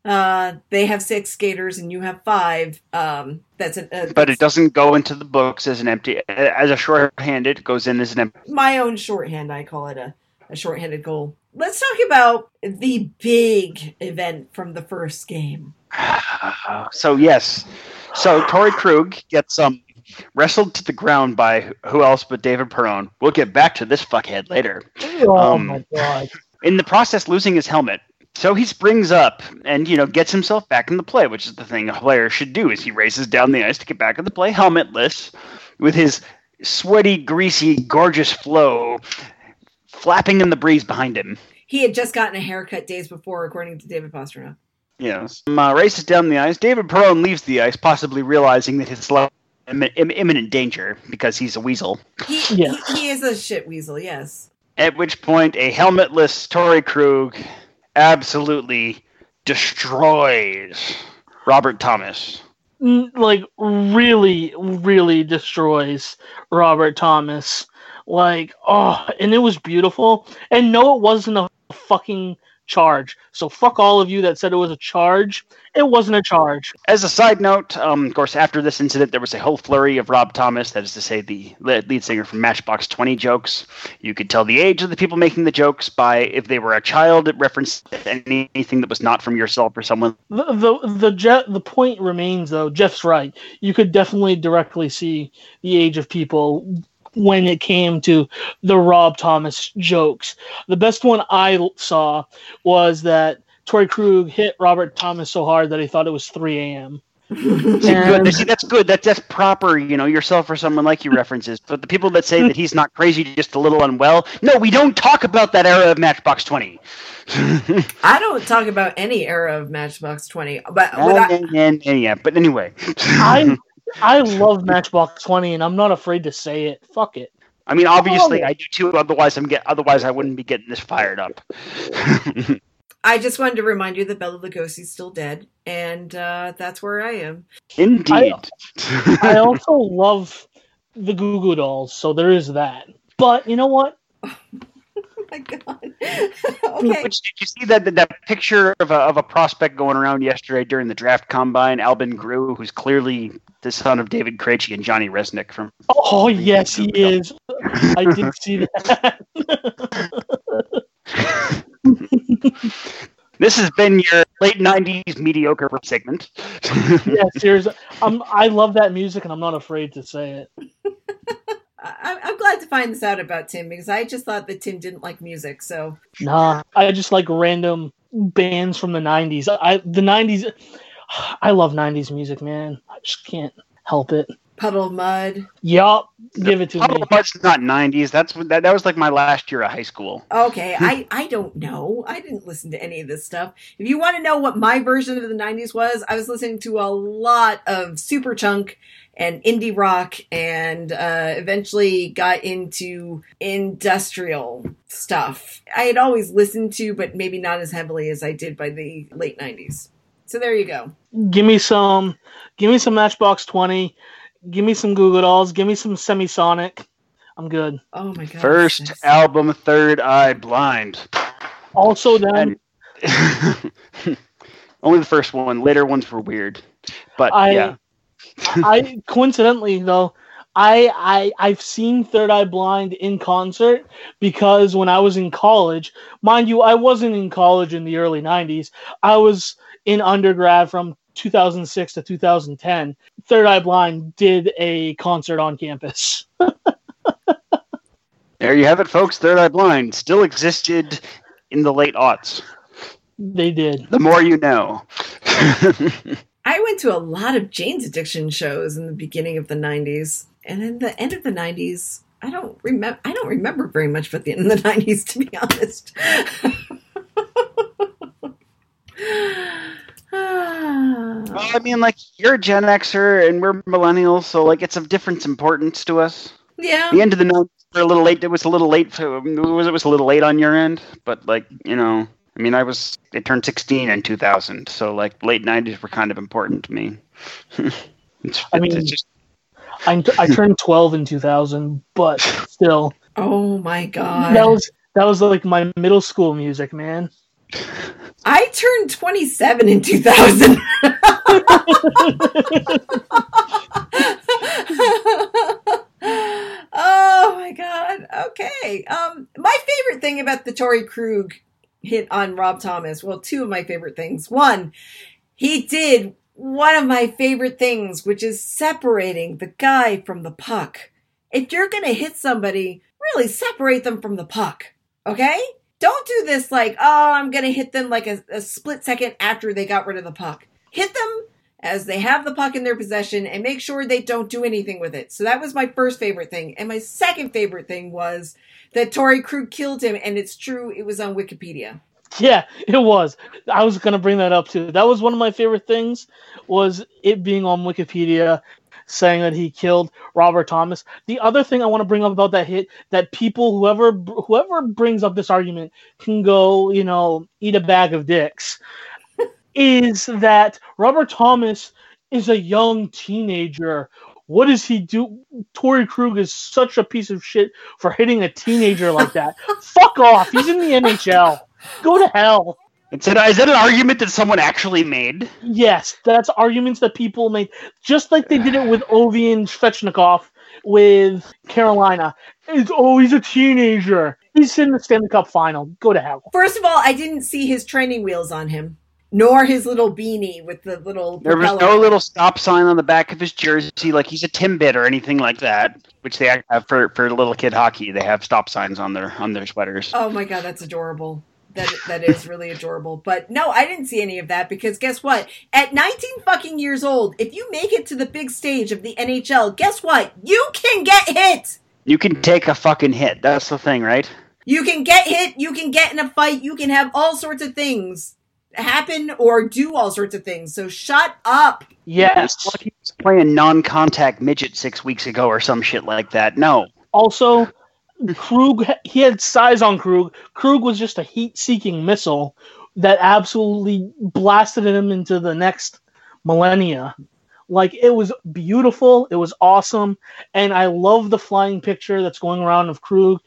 uh, they have six skaters and you have five. Um, that's an. Uh, but it doesn't go into the books as an empty as a short-handed. It goes in as an empty. My own shorthand, I call it a a short-handed goal. Let's talk about the big event from the first game. so yes, so Torey Krug gets um wrestled to the ground by who else but David Perron. We'll get back to this fuckhead later. Oh um, my god! In the process, losing his helmet. So he springs up and you know gets himself back in the play, which is the thing a player should do. Is he races down the ice to get back in the play, helmetless, with his sweaty, greasy, gorgeous flow flapping in the breeze behind him. He had just gotten a haircut days before, according to David Pastrnak. Yes. Um, uh, races down the ice. David Perron leaves the ice, possibly realizing that his life Im- Im- imminent danger because he's a weasel. He, he, he, is a shit weasel, yes. At which point, a helmetless Torey Krug absolutely destroys Robert Thomas. Like, really, really destroys Robert Thomas. Like, oh, and it was beautiful. And no, it wasn't a fucking charge. So fuck all of you that said it was a charge. It wasn't a charge. As a side note, um, of course, after this incident, there was a whole flurry of Rob Thomas, that is to say, the lead singer from Matchbox 20 jokes. You could tell the age of the people making the jokes by if they were a child, it referenced anything that was not from yourself or someone. The the the, Je- the point remains though. Jeff's right. You could definitely directly see the age of people when it came to the Rob Thomas jokes. The best one I saw was that Torey Krug hit Robert Thomas so hard that he thought it was 3 a.m. and, See, that's good. That's that's proper. You know, yourself or someone like you references. But the people that say that he's not crazy, just a little unwell. No, we don't talk about that era of Matchbox Twenty. I don't talk about any era of Matchbox Twenty, but and, and, and, yeah. But anyway, I I love Matchbox Twenty, and I'm not afraid to say it. Fuck it. I mean, obviously, I do too. Otherwise, I'm get. Otherwise, I wouldn't be getting this fired up. I just wanted to remind you that Bela Lugosi's still dead, and uh, that's where I am. Indeed. I, I also love the Goo Goo Dolls, so there is that. But you know what? my god. okay. Which, did you see that, that that picture of a of a prospect going around yesterday during the draft combine? Albin Grewe, who's clearly the son of David Krejci and Johnny Rzeznik from. Oh yes, he is. I did see that. this has been your late '90s mediocre segment. yes, here's. Um, I love that music, and I'm not afraid to say it. I, am glad to find this out about Tim because I just thought that Tim didn't like music. So nah, I just like random bands from the '90s. I the '90s. I love '90s music, man. I just can't help it. Puddle of Mudd. Yup, give it to Puddle me. of Mudd's not '90s. That's that. That was like my last year of high school. Okay, I I don't know. I didn't listen to any of this stuff. If you want to know what my version of the '90s was, I was listening to a lot of Superchunk and indie rock and uh, eventually got into industrial stuff. I had always listened to, but maybe not as heavily as I did by the late 90s. So there you go. Give me some, give me some Matchbox 20. Give me some Goo Goo Dolls. Give me some Semisonic. I'm good. Oh my god. First yes. album, Third Eye Blind. Also, then. Only the first one. Later ones were weird. But I, yeah. I coincidentally though, I, I I've seen Third Eye Blind in concert because when I was in college, mind you, I wasn't in college in the early '90s. I was in undergrad from 2006 to 2010. Third Eye Blind did a concert on campus. There you have it, folks. Third Eye Blind still existed in the late aughts. They did. The more you know. I went to a lot of Jane's Addiction shows in the beginning of the '90s, and in the end of the '90s, I don't remember. I don't remember very much about the end of the '90s, to be honest. well, I mean, like you're a Gen Xer and we're millennials, so like it's of different importance to us. yeah, The end of the night, we're a little late. It was a little late. For, was it was a little late on your end, but like you know, I mean, I was. It turned 16 in 2000, so like late 90s were kind of important to me. it's, I mean- it's just I, I turned 12 in 2000, but still, Oh my god. that was that was like my middle school music, man. I turned 27 in 2000. oh my god. Okay. Um my favorite thing about the Torey Krug hit on Rob Thomas, well, two of my favorite things. One, he did one of my favorite things, which is separating the guy from the puck. If you're going to hit somebody, really separate them from the puck. Okay? Don't do this like, oh, I'm going to hit them like a, a split second after they got rid of the puck. Hit them as they have the puck in their possession and make sure they don't do anything with it. So that was my first favorite thing. And my second favorite thing was that Torey Krug killed him. And it's true, it was on Wikipedia. Yeah, it was. I was gonna bring that up too. That was one of my favorite things, was it being on Wikipedia saying that he killed Robert Thomas. The other thing I want to bring up about that hit that people whoever whoever brings up this argument can go, you know, eat a bag of dicks. Is that Robert Thomas is a young teenager. What does he do? Torey Krug is such a piece of shit for hitting a teenager like that. Fuck off. He's in the NHL. Go to hell. It's an, is that an argument that someone actually made? Yes, that's arguments that people make, just like they did it with Ovi and Svechnikov with Carolina. It's oh, he's a teenager. He's in the Stanley Cup final. Go to hell. First of all, I didn't see his training wheels on him, nor his little beanie with the little. There was no little stop sign on the back of his jersey, like he's a Timbit or anything like that. Which they have for for little kid hockey. They have stop signs on their on their sweaters. Oh my god, that's adorable. That that is really adorable. But no, I didn't see any of that because guess what? At 19 fucking years old, if you make it to the big stage of the NHL, guess what? You can get hit. You can take a fucking hit. That's the thing, right? You can get hit, you can get in a fight, you can have all sorts of things happen or do all sorts of things. So shut up. Yes. Like he was playing non-contact midget six weeks ago or some shit like that. No, Also, Krug, he had size on Krug. Krug was just a heat-seeking missile that absolutely blasted him into the next millennia. Like it was beautiful, it was awesome, and I love the flying picture that's going around of Krug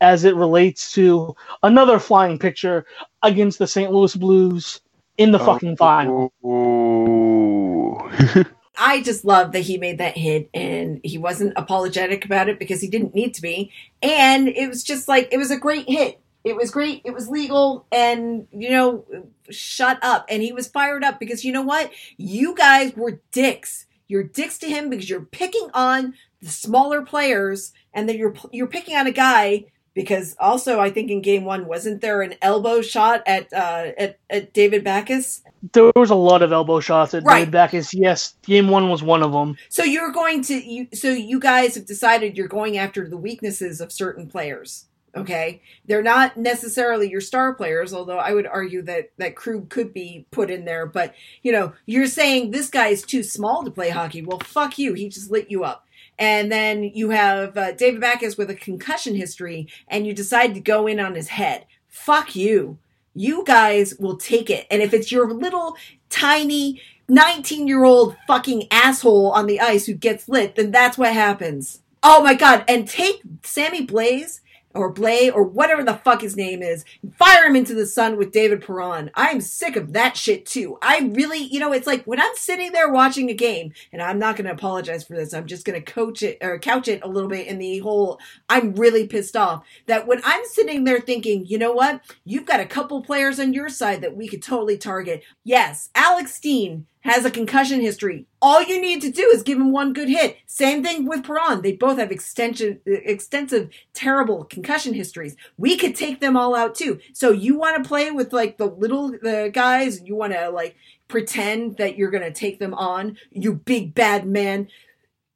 as it relates to another flying picture against the St. Louis Blues in the fucking final. I just love that he made that hit and he wasn't apologetic about it because he didn't need to be. And it was just like, it was a great hit. It was great. It was legal. And, you know, shut up. And he was fired up because you know what? You guys were dicks. You're dicks to him because you're picking on the smaller players and then you're, you're picking on a guy because also I think in game one, wasn't there an elbow shot at, uh, at, at David Backes? There was a lot of elbow shots at Right. David Backes. Yes, game one was one of them. So you're going to you so you guys have decided you're going after the weaknesses of certain players. Okay? They're not necessarily your star players, although I would argue that that Krug could be put in there, but you know, you're saying this guy is too small to play hockey. Well, fuck you. He just lit you up. And then you have uh, David Backes with a concussion history and you decide to go in on his head. Fuck you. You guys will take it. And if it's your little tiny 19 year old fucking asshole on the ice who gets lit, then that's what happens. Oh my god. And take Sammy Blais or Blay or whatever the fuck his name is, fire him into the sun with David Perron. I'm sick of that shit too. I really, you know, it's like when I'm sitting there watching a game, and I'm not going to apologize for this. I'm just going to coach it or couch it a little bit in the whole. I'm really pissed off that when I'm sitting there thinking, you know what, you've got a couple players on your side that we could totally target. Yes, Alex Steen has a concussion history. All you need to do is give him one good hit. Same thing with Perron. They both have extension, extensive, terrible concussion histories. We could take them all out too. So you want to play with like the little the guys? You want to like pretend that you're going to take them on? You big bad man,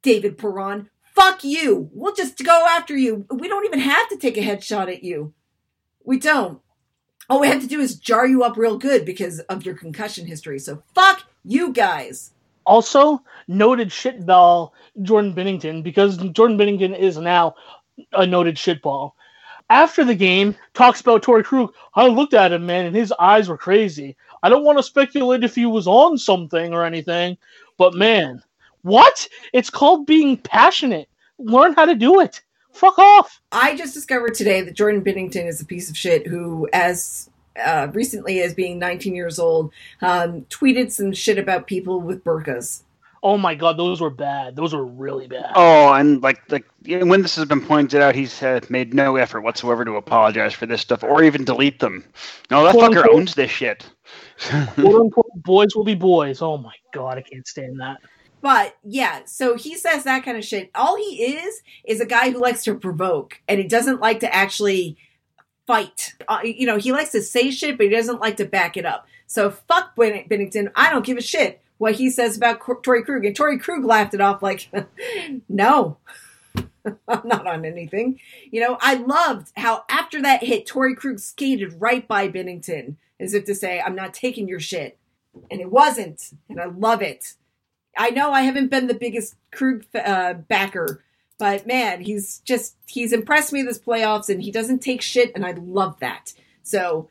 David Perron. Fuck you. We'll just go after you. We don't even have to take a headshot at you. We don't. All we have to do is jar you up real good because of your concussion history. So fuck you guys. Also, noted shitball Jordan Binnington because Jordan Binnington is now a noted shitball. After the game, talks about Torey Krug. I looked at him, man, and his eyes were crazy. I don't want to speculate if he was on something or anything, but man, what? It's called being passionate. Learn how to do it. Fuck off. I just discovered today that Jordan Binnington is a piece of shit who, as uh, recently as being 19 years old, um, tweeted some shit about people with burqas. Oh my god, those were bad. Those were really bad. Oh, and like like when this has been pointed out, he's uh, made no effort whatsoever to apologize for this stuff or even delete them. No, that Quote, fucker unquote. owns this shit. Quote unquote, boys will be boys. Oh my god, I can't stand that. But yeah, so he says that kind of shit. All he is is a guy who likes to provoke, and he doesn't like to actually fight. Uh, you know, he likes to say shit, but he doesn't like to back it up. So fuck Ben- Binnington. I don't give a shit what he says about Cor- Torey Krug. And Torey Krug laughed it off like, no, I'm not on anything. You know, I loved how after that hit, Torey Krug skated right by Binnington as if to say, I'm not taking your shit. And it wasn't. And I love it. I know I haven't been the biggest Krug uh, backer, but man, he's just he's impressed me this playoffs, and he doesn't take shit, and I love that. So,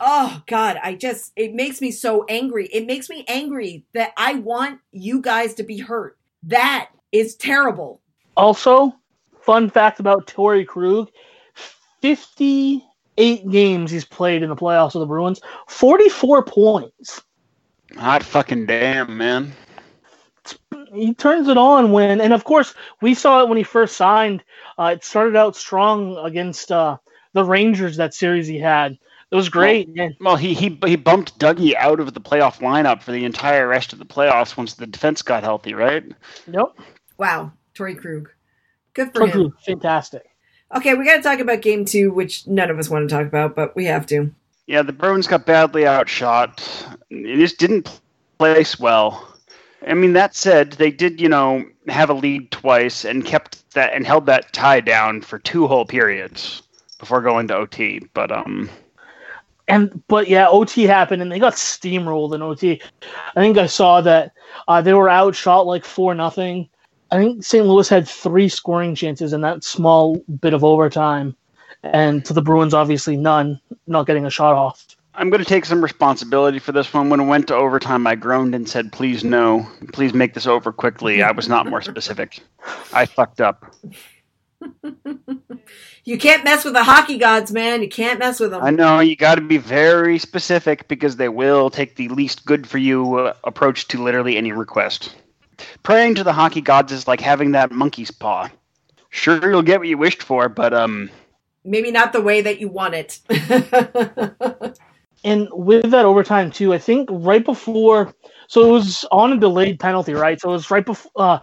oh god, I just it makes me so angry. It makes me angry that I want you guys to be hurt. That is terrible. Also, fun fact about Torey Krug 58 games he's played in the playoffs with the Bruins, 44 points. Hot fucking damn, man. He turns it on when, and of course, we saw it when he first signed. Uh, it started out strong against uh, the Rangers, that series he had. It was great. and Well, he he he bumped Dougie out of the playoff lineup for the entire rest of the playoffs once the defense got healthy, right? Yep. Wow, Torey Krug. Good for Torey him. Krug, fantastic. Okay, we got to talk about game two, which none of us want to talk about, but we have to. Yeah, the Bruins got badly outshot. It just didn't place well. I mean, that said, they did, you know, have a lead twice and kept that and held that tie down for two whole periods before going to OT. But um, And but yeah, OT happened and they got steamrolled in OT. I think I saw that uh, they were outshot like four nothing. I think St. Louis had three scoring chances in that small bit of overtime, and to the Bruins obviously none, not getting a shot off. I'm going to take some responsibility for this one. When it went to overtime, I groaned and said, "Please no, please make this over quickly." I was not more specific. I fucked up. You can't mess with the hockey gods, man. You can't mess with them. I know you got to be very specific because they will take the least good for you uh, approach to literally any request. Praying to the hockey gods is like having that monkey's paw. Sure, you'll get what you wished for, but um, Maybe not the way that you want it. And with that overtime too, I think right before, so it was on a delayed penalty, right? So it was right before uh,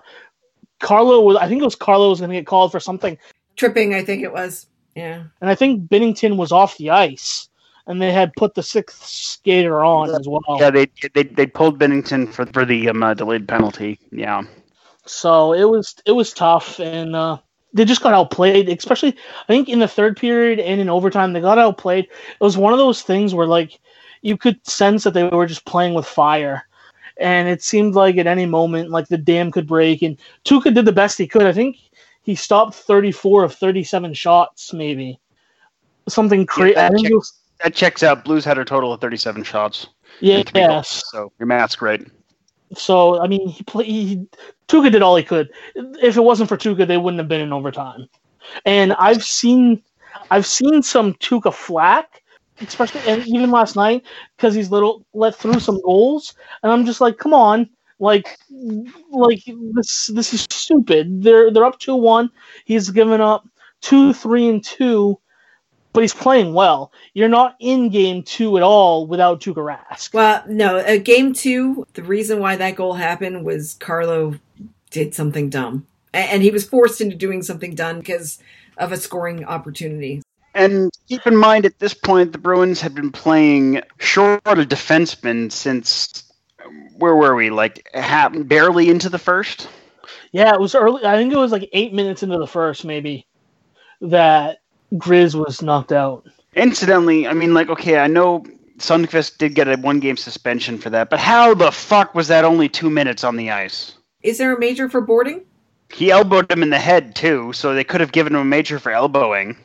Carlo was. I think it was Carlo was going to get called for something, Tripping, I think it was. Yeah. and I think Binnington was off the ice, and they had put the sixth skater on as well. yeah, they they they pulled Binnington for for the um, uh, delayed penalty. Yeah, So it was it was tough, and uh, they just got outplayed. Especially, I think in the third period and in overtime, they got outplayed. It was one of those things where like you could sense that they were just playing with fire, and it seemed like at any moment like the dam could break. And Tuukka did the best he could. I think he stopped thirty four of thirty seven shots, maybe something crazy. that check- was that checks out. Blues had a total of 37 shots. yeah, yes. goals, so your math's great. So I mean, he played. He, Tuukka did all he could. If it wasn't for Tuukka, they wouldn't have been in overtime. And I've seen, I've seen some Tuukka flack, especially and even last night because he's little let through some goals, and I'm just like, come on, like, like this this is stupid. They're they're up two one. He's given up two, three, and two, but he's playing well. You're not in game two at all without Tuukka Rask. Well, no, uh, game two, the reason why that goal happened was Carlo did something dumb. A- And he was forced into doing something dumb because of a scoring opportunity. And keep in mind, at this point, the Bruins had been playing short of defensemen since where were we? Like ha- barely into the first. Yeah, it was early. I think it was like eight minutes into the first, maybe, that Grizz was knocked out. Incidentally, I mean, like, okay, I know Sundqvist did get a one-game suspension for that, but how the fuck was that only two minutes on the ice? Is there a major for boarding? He elbowed him in the head too, so they could have given him a major for elbowing.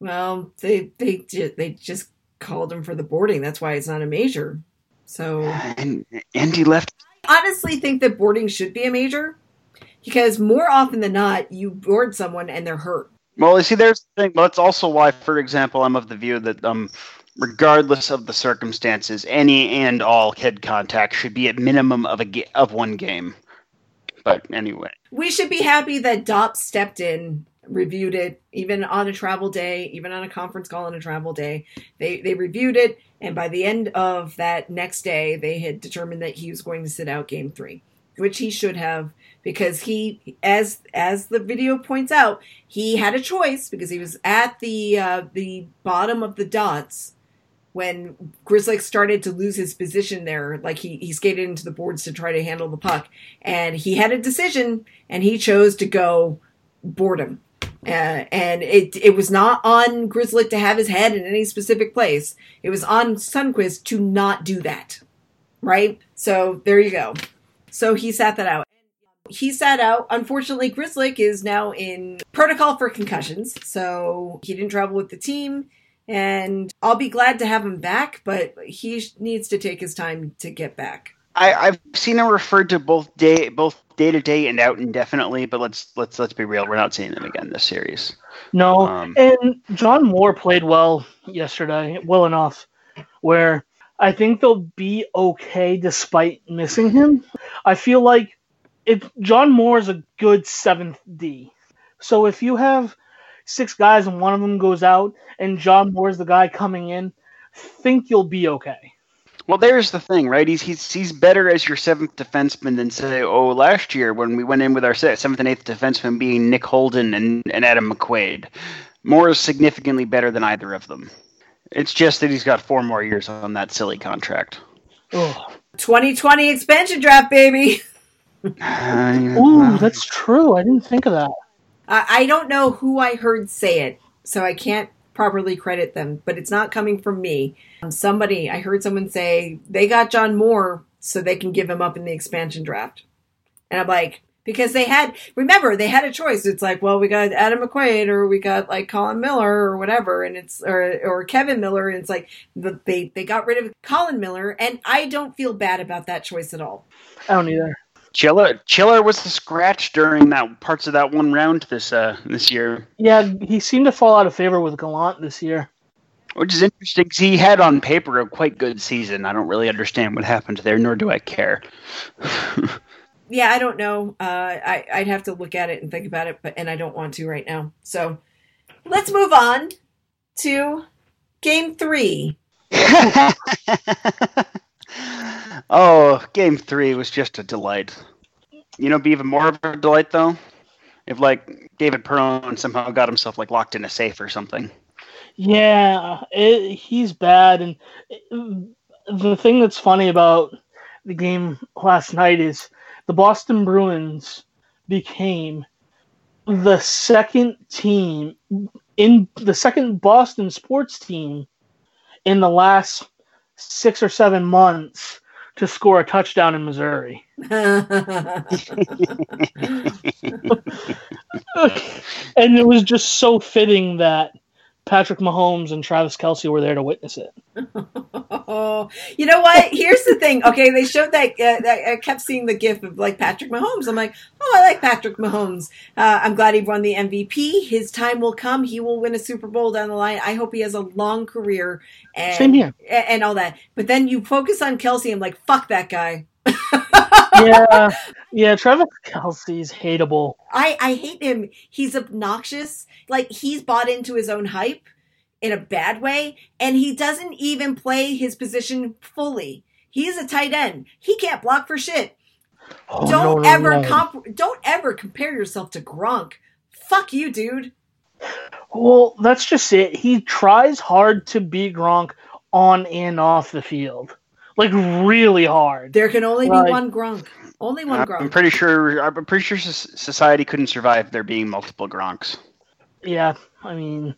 Well, they they ju- they just called him for the boarding. That's why it's not a major. So And and he left. I honestly think that boarding should be a major because more often than not, you board someone and they're hurt. Well, you see, there's the thing. That's also why, for example, I'm of the view that, um, regardless of the circumstances, any and all head contact should be at minimum of a ga- of one game. But anyway, We should be happy that DOP stepped in, reviewed it, even on a travel day, even on a conference call on a travel day. They they reviewed it, and by the end of that next day, they had determined that he was going to sit out Game Three, which he should have because he, as as the video points out, he had a choice because he was at the uh, the bottom of the dots when Grizzly started to lose his position there, like he, he skated into the boards to try to handle the puck, and he had a decision, and he chose to go boredom. Uh, and it it was not on Grizzly to have his head in any specific place. It was on Sundqvist to not do that, right? So there you go. So he sat that out. He sat out. Unfortunately, Grzelcyk is now in protocol for concussions, so he didn't travel with the team and I'll be glad to have him back, but he needs to take his time to get back. I, I've seen him referred to both day both day to day and out indefinitely. But let's let's let's be real. We're not seeing them again this series. No, Um, and John Moore played well yesterday, well enough, where I think they'll be okay despite missing him. I feel like if John Moore is a good seventh D, so if you have six guys and one of them goes out and John Moore's the guy coming in, think you'll be okay. Well, there's the thing, right? He's he's he's better as your seventh defenseman than say, oh, last year when we went in with our seventh and eighth defenseman being Nick Holden and, and Adam McQuaid. Moore is significantly better than either of them. It's just that he's got four more years on that silly contract. Ugh. 2020 expansion draft, baby. Ooh, that's true. I didn't think of that. I, I don't know who I heard say it, so I can't properly credit them, but it's not coming from me. Um, somebody, I heard someone say they got John Moore so they can give him up in the expansion draft. And I'm like, because they had, remember, they had a choice. It's like, well, we got Adam McQuaid or we got like Colin Miller or whatever, and it's, or, or Kevan Miller, and it's like, the, they, they got rid of Colin Miller, and I don't feel bad about that choice at all. I don't either. Chiller Chiller was the scratch during that parts of that one round this uh this year, Yeah, he seemed to fall out of favor with Gallant this year. which is interesting 'cause he had on paper a quite good season. I don't really understand what happened there, nor do I care. yeah, I don't know. Uh, I I'd have to look at it and think about it, but and I don't want to right now. So let's move on to game three. oh, game three was just a delight. You know, be even more of a delight though, if like David Perron somehow got himself like locked in a safe or something. Yeah, it, he's bad, and it- the thing that's funny about the game last night is the Boston Bruins became the second team in the second Boston sports team in the last six or seven months to score a touchdown in Missouri. and it was just so fitting that Patrick Mahomes and Travis Kelce were there to witness it. you know what? Here's the thing. Okay, they showed that, uh, that I kept seeing the gif of like Patrick Mahomes. I'm like, oh, I like Patrick Mahomes. Uh, I'm glad he won the MVP. His time will come. He will win a Super Bowl down the line. I hope he has a long career and Same here. and all that. But then you focus on Kelce. I'm like, fuck that guy. yeah, yeah. Travis Kelce's hateable. I I hate him. He's obnoxious. Like he's bought into his own hype in a bad way, and he doesn't even play his position fully. He's a tight end. He can't block for shit. Oh, don't no, no, ever no. comp- don't ever compare yourself to Gronk. Fuck you, dude. Well, that's just it. He tries hard to be Gronk on and off the field, like really hard. There can only Right. be one Gronk. Only one I'm Gronk. pretty sure. I'm pretty sure society couldn't survive there being multiple Gronks. Yeah, I mean,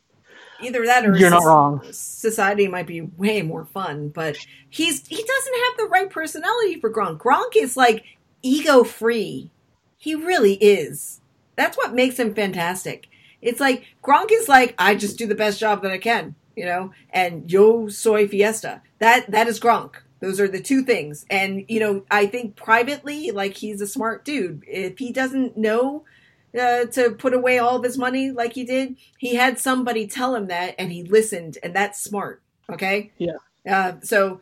Either that or You're not wrong. Society might be way more fun, but he's he doesn't have the right personality for Gronk. Gronk is like ego free. He really is. That's what makes him fantastic. It's like Gronk is like I just do the best job that I can, you know, and yo soy fiesta. That that is Gronk. Those are the two things. And you know, I think privately, like he's a smart dude. If he doesn't know uh, to put away all of his money like he did, he had somebody tell him that, and he listened, and that's smart. Okay. Yeah. Uh, so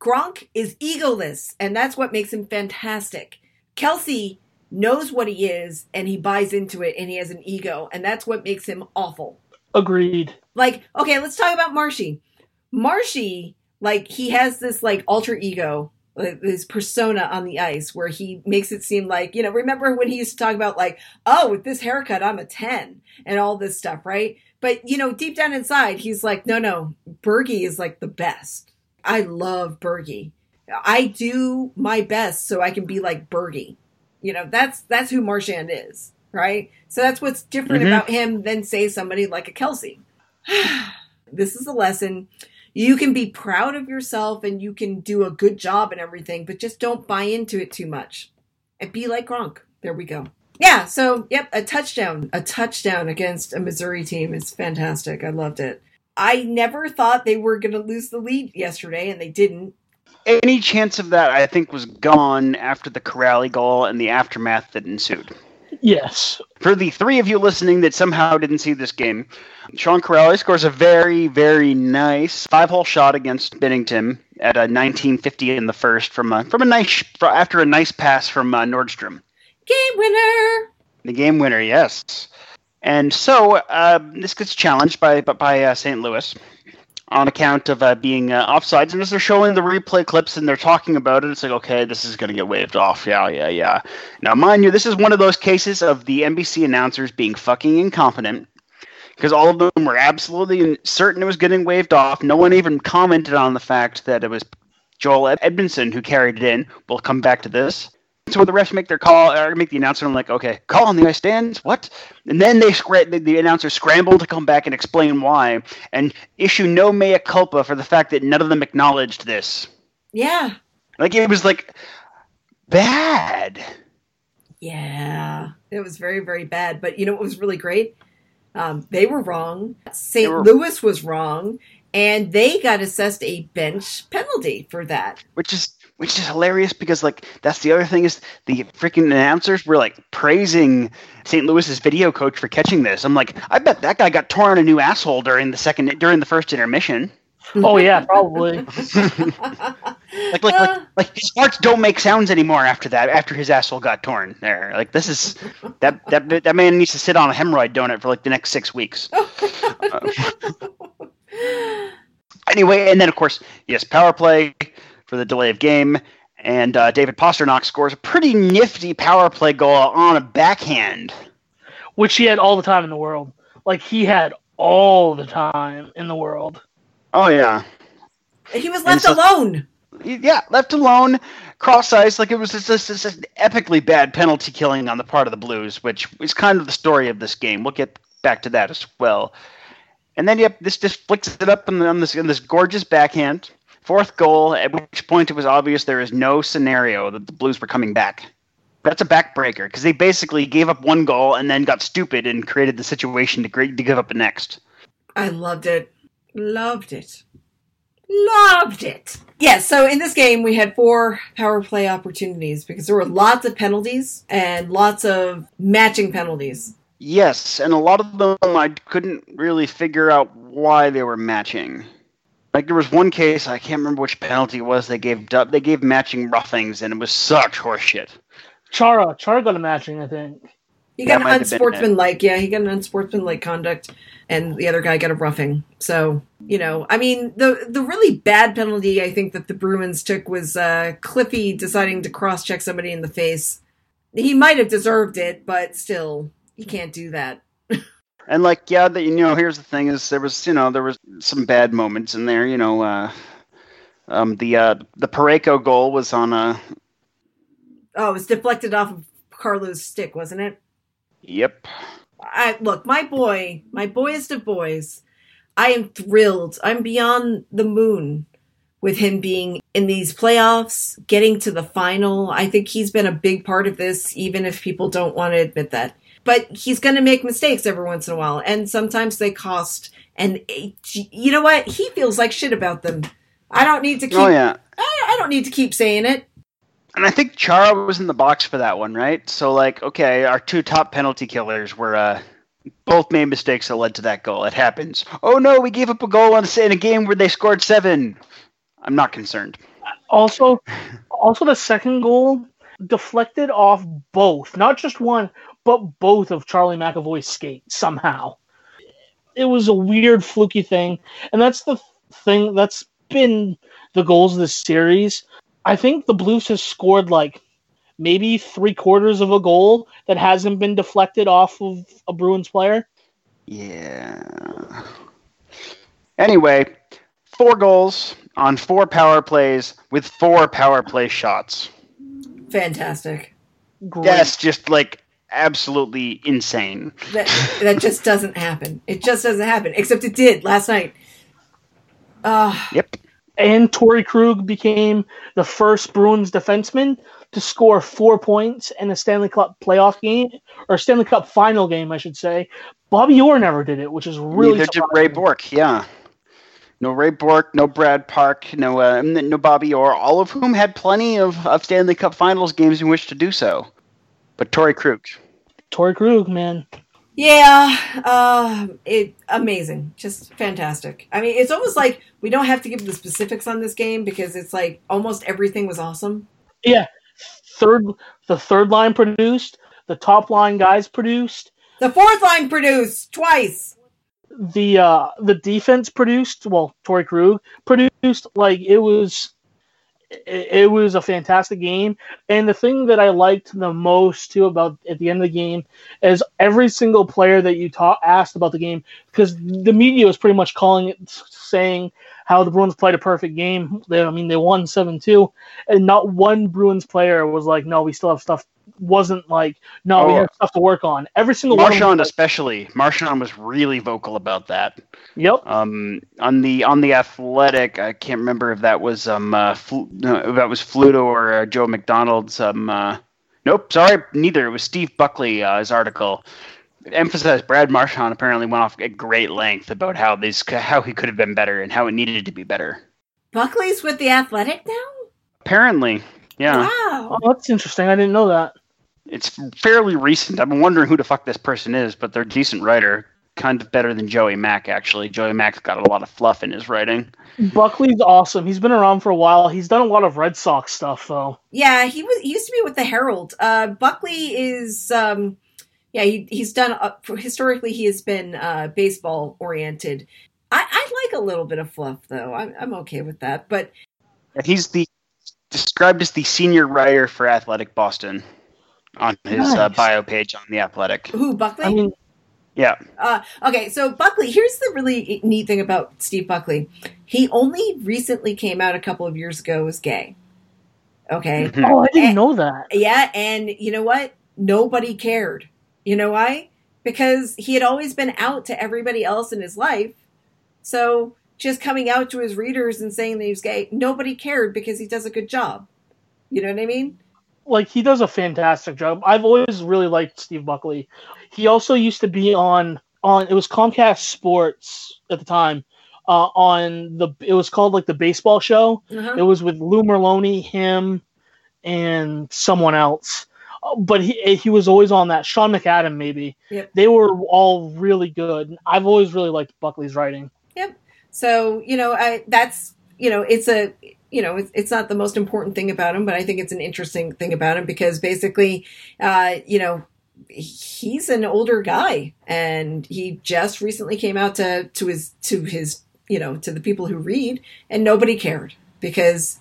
Gronk is egoless, and that's what makes him fantastic. Kelce knows what he is, and he buys into it, and he has an ego, and that's what makes him awful. agreed. Like, okay, let's talk about Marshy. Marshy, like, he has this like alter ego, like, this persona on the ice, where he makes it seem like you know. Remember when he used to talk about like, oh, with this haircut, I'm a ten, and all this stuff, right? But you know, deep down inside, he's like, no, no, Bergie is like the best. I love Bergie. I do my best so I can be like Bergie. You know, that's that's who Marchand is, right? So that's what's different Mhm. about him than say somebody like a Kelce. this is a lesson. You can be proud of yourself and you can do a good job and everything, but just don't buy into it too much. And be like Gronk. There we go. Yeah, so yep, a touchdown. A touchdown against a Missouri team is fantastic. I loved it. I never thought they were going to lose the lead yesterday, and they didn't. Any chance of that, I think, was gone after the Kuraly goal and the aftermath that ensued. Yes, For the three of you listening that somehow didn't see this game, Sean Kuraly scores a very, very nice five-hole shot against Binnington at a 1950 in the first from a from a nice after a nice pass from uh, Nordstrom. Game winner! The game winner, yes. And so uh, this gets challenged by by uh, St. Louis on account of uh, being uh, offsides. And as they're showing the replay clips and they're talking about it, it's like, okay, this is going to get waved off. Yeah, yeah, yeah. Now, mind you, this is one of those cases of the NBC announcers being fucking incompetent because all of them were absolutely certain it was getting waved off. No one even commented on the fact that it was Joel Edmundson who carried it in. We'll come back to this. So when the refs make their call or make the announcement, I'm like, okay, call on the ice stands, what? And then they scra- the, the announcers scramble to come back and explain why, and issue no mea culpa for the fact that none of them acknowledged this. Yeah. Like it was like bad. Yeah. It was very, very bad. But you know what was really great? Um, they were wrong. St. Were- Louis was wrong. And they got assessed a bench penalty for that. which is which is hilarious because like that's the other thing is the freaking announcers were like praising St. Louis's video coach for catching this. I'm like, I bet that guy got torn a new asshole during the second during the first intermission. Oh yeah, probably. Like like like, like his farts don't make sounds anymore after that. After his asshole got torn, there. Like this is that that that man needs to sit on a hemorrhoid donut for like the next six weeks. Anyway, and then of course, yes, power play for the delay of game, and uh, David Pastrnak scores a pretty nifty power play goal on a backhand. Which he had all the time in the world. Like he had all the time in the world. Oh yeah, he was left so- alone. yeah, left alone, cross ice, like it was just, just, just an epically bad penalty killing on the part of the Blues, which is kind of the story of this game. We'll get back to that as well. And then, yep, this just flicks it up on, the, on this on this gorgeous backhand. Fourth goal, at which point it was obvious there is no scenario that the Blues were coming back. That's a backbreaker because they basically gave up one goal and then got stupid and created the situation to, to give up the next. I loved it. Loved it. Loved it. Yeah, so in this game, we had four power play opportunities because there were lots of penalties and lots of matching penalties. Yes, and a lot of them I couldn't really figure out why they were matching. Like there was one case I can't remember which penalty it was. They gave they gave matching roughings, and it was such horseshit. Chara, Chara got a matching, I think. He got That an might have been it. unsportsmanlike, yeah, he got an unsportsmanlike conduct, and the other guy got a roughing. So, you know, I mean, the the really bad penalty I think that the Bruins took was uh, Cliffy deciding to cross check somebody in the face. He might have deserved it, but still, he can't do that. And like, yeah, the, you know, here's the thing: is there was, you know, there was some bad moments in there. You know, uh, um, the uh, the Pareco goal was on a. Oh, it was deflected off of Carlo's stick, wasn't it? Yep. I look, my boy, my boyest of boys. I am thrilled. I'm beyond the moon with him being in these playoffs, getting to the final. I think he's been a big part of this, even if people don't want to admit that. But he's going to make mistakes every once in a while, and sometimes they cost. And you know what? He feels like shit about them. I don't need to keep. Oh yeah. I, I don't need to keep saying it. And I think Chara was in the box for that one, right? So like, okay, our two top penalty killers were uh, both made mistakes that led to that goal. It happens. Oh no, we gave up a goal on in a game where they scored seven. I'm not concerned. Also, also the second goal deflected off both, not just one, but both of Charlie McAvoy's skate somehow. It was a weird, fluky thing, and that's the thing that's been the goals of this series. I think the Blues has scored like maybe three quarters of a goal that hasn't been deflected off of a Bruins player. Yeah. Anyway, four goals on four power plays with four power play shots. Fantastic. Great. That's just like absolutely insane. That that just doesn't happen. It just doesn't happen. Except it did last night. Uh, Yep. And Torey Krug became the first Bruins defenseman to score four points in a Stanley Cup playoff game, or Stanley Cup final game, I should say. Bobby Orr never did it, which is really Neither did Ray. Bourque. Yeah. No Ray Bourque, no Brad Park, no uh, no Bobby Orr, all of whom had plenty of, of Stanley Cup Finals games in which to do so. But Torey Krug, Torey Krug, man. yeah, uh, it amazing, just fantastic. I mean, it's almost like we don't have to give the specifics on this game because it's like almost everything was awesome. Yeah, third the third line produced, the top line guys produced, The fourth line produced twice. the uh the defense produced. Well, Torey Krug produced. Like it was, it, was a fantastic game. And the thing that I liked the most too about at the end of the game is every single player that you ta- asked about the game because the media was pretty much calling it, saying how the Bruins played a perfect game. They, I mean, they won seven two, and not one Bruins player was like, "No, we still have stuff." Wasn't like, "No, we Oh. have stuff to work on." Every single one. of was like, especially. Marchand was really vocal about that. Yep. Um, on the on the Athletic, I can't remember if that was um uh, Flu- no, if that was Fluto or uh, Joe McDonald's. Um, uh, nope, sorry, neither. It was Steve Buckley. Uh, his article emphasized Brad Marchand apparently went off at great length about how these how he could have been better and how it needed to be better. Buckley's with the Athletic now. Apparently, yeah, Wow. Oh, that's interesting. I didn't know that. It's fairly recent. I've been wondering who the fuck this person is, but they're a decent writer. Kind of better than Joey Mack, actually. Joey Mack's got a lot of fluff in his writing. Buckley's awesome. He's been around for a while. He's done a lot of Red Sox stuff though. Yeah, he was he used to be with the Herald. Uh, Buckley is um, yeah, he, he's done uh, historically. He has been uh, baseball oriented. I, I like a little bit of fluff though. I'm I'm okay with that. But He's the described as the senior writer for Athletic Boston on his uh, bio page on the Athletic. who Buckley? I mean, Yeah, Uh, okay, so Buckley, here's the really neat thing about Steve Buckley. He only recently came out a couple of years ago as gay. Okay. Mhm. oh, I didn't know that. Yeah, and you know what? Nobody cared. You know why? Because he had always been out to everybody else in his life. So just coming out to his readers and saying that he was gay, nobody cared because he does a good job. You know what I mean? Like he does a fantastic job. I've always really liked Steve Buckley. He also used to be on on it was Comcast Sports at the time uh, on the. It was called like the baseball show. Uh-huh. It was with Lou Merloni, him, and someone else. Uh, But he he was always on that. Sean McAdam, maybe. Yep. They were all really good. I've always really liked Buckley's writing. Yep. So you know, I that's you know, it's a you know, it's, it's not the most important thing about him, but I think it's an interesting thing about him because basically, uh, you know, he's an older guy and he just recently came out to to his to his you know to the people who read and nobody cared because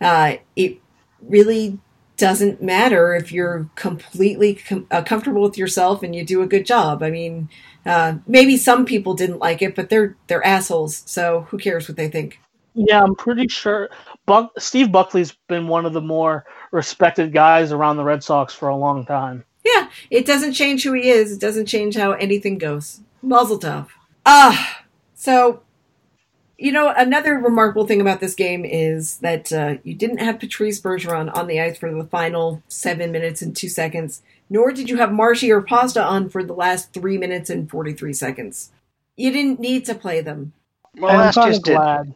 uh, it really doesn't matter if you're completely com- uh, comfortable with yourself and you do a good job. I mean, uh, maybe some people didn't like it, but they're they're assholes. So who cares what they think? Yeah, I'm pretty sure Buck, Steve Buckley's been one of the more respected guys around the Red Sox for a long time. Yeah, it doesn't change who he is. It doesn't change how anything goes. Muzzle tough. Ah, so you know another remarkable thing about this game is that uh, you didn't have Patrice Bergeron on the ice for the final seven minutes and two seconds, nor did you have Marshy or Pasta on for the last three minutes and forty three seconds. You didn't need to play them. Well, and I'm kind just of it. glad.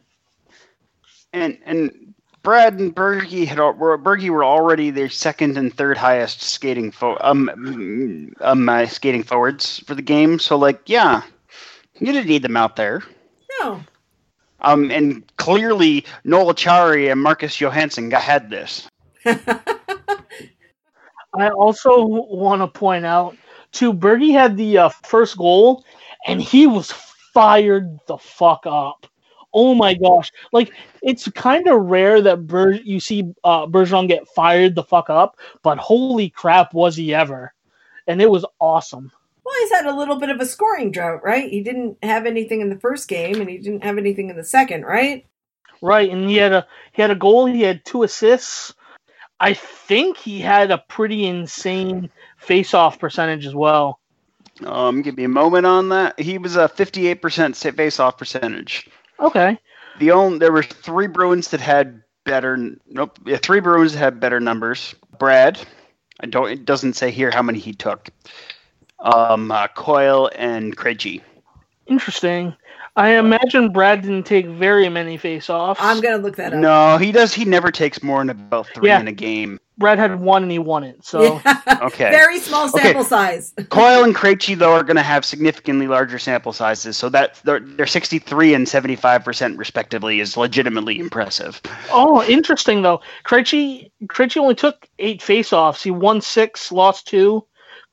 And and Brad and Bergie had were Bergie were already their second and third highest skating fo- um um uh, skating forwards for the game. So like, yeah, you didn't need them out there. No, Um, and clearly Noel Acciari and Marcus Johansson got, had this. I also want to point out too. Bergie had the uh, first goal, and he was fired the fuck up. Oh my gosh! Like it's kind of rare that Ber- you see uh, Bergeron get fired the fuck up, but holy crap, was he ever! And it was awesome. Well, he's had a little bit of a scoring drought, right? He didn't have anything in the first game, and he didn't have anything in the second, right? Right, and he had a he had a goal. He had two assists. I think he had a pretty insane face-off percentage as well. Um, give me a moment on that. He was a 58% sa- face-off percentage. Okay, The only there were three Bruins that had better. Nope, yeah, three Bruins that had better numbers. Brad, I don't. It doesn't say here how many he took. Um, uh, Coyle and Krejci. interesting. I imagine Brad didn't take very many face-offs. I'm gonna look that up. No, he does. He never takes more than about three Yeah. in a game. Brad had one and he won it. So Okay. Very small Okay. sample size. Coyle and Krejci though are going to have significantly larger sample sizes, so that they're, they're 63 and 75 percent respectively is legitimately impressive. oh, interesting though. Krejci Krejci only took eight face-offs. He won six, lost two.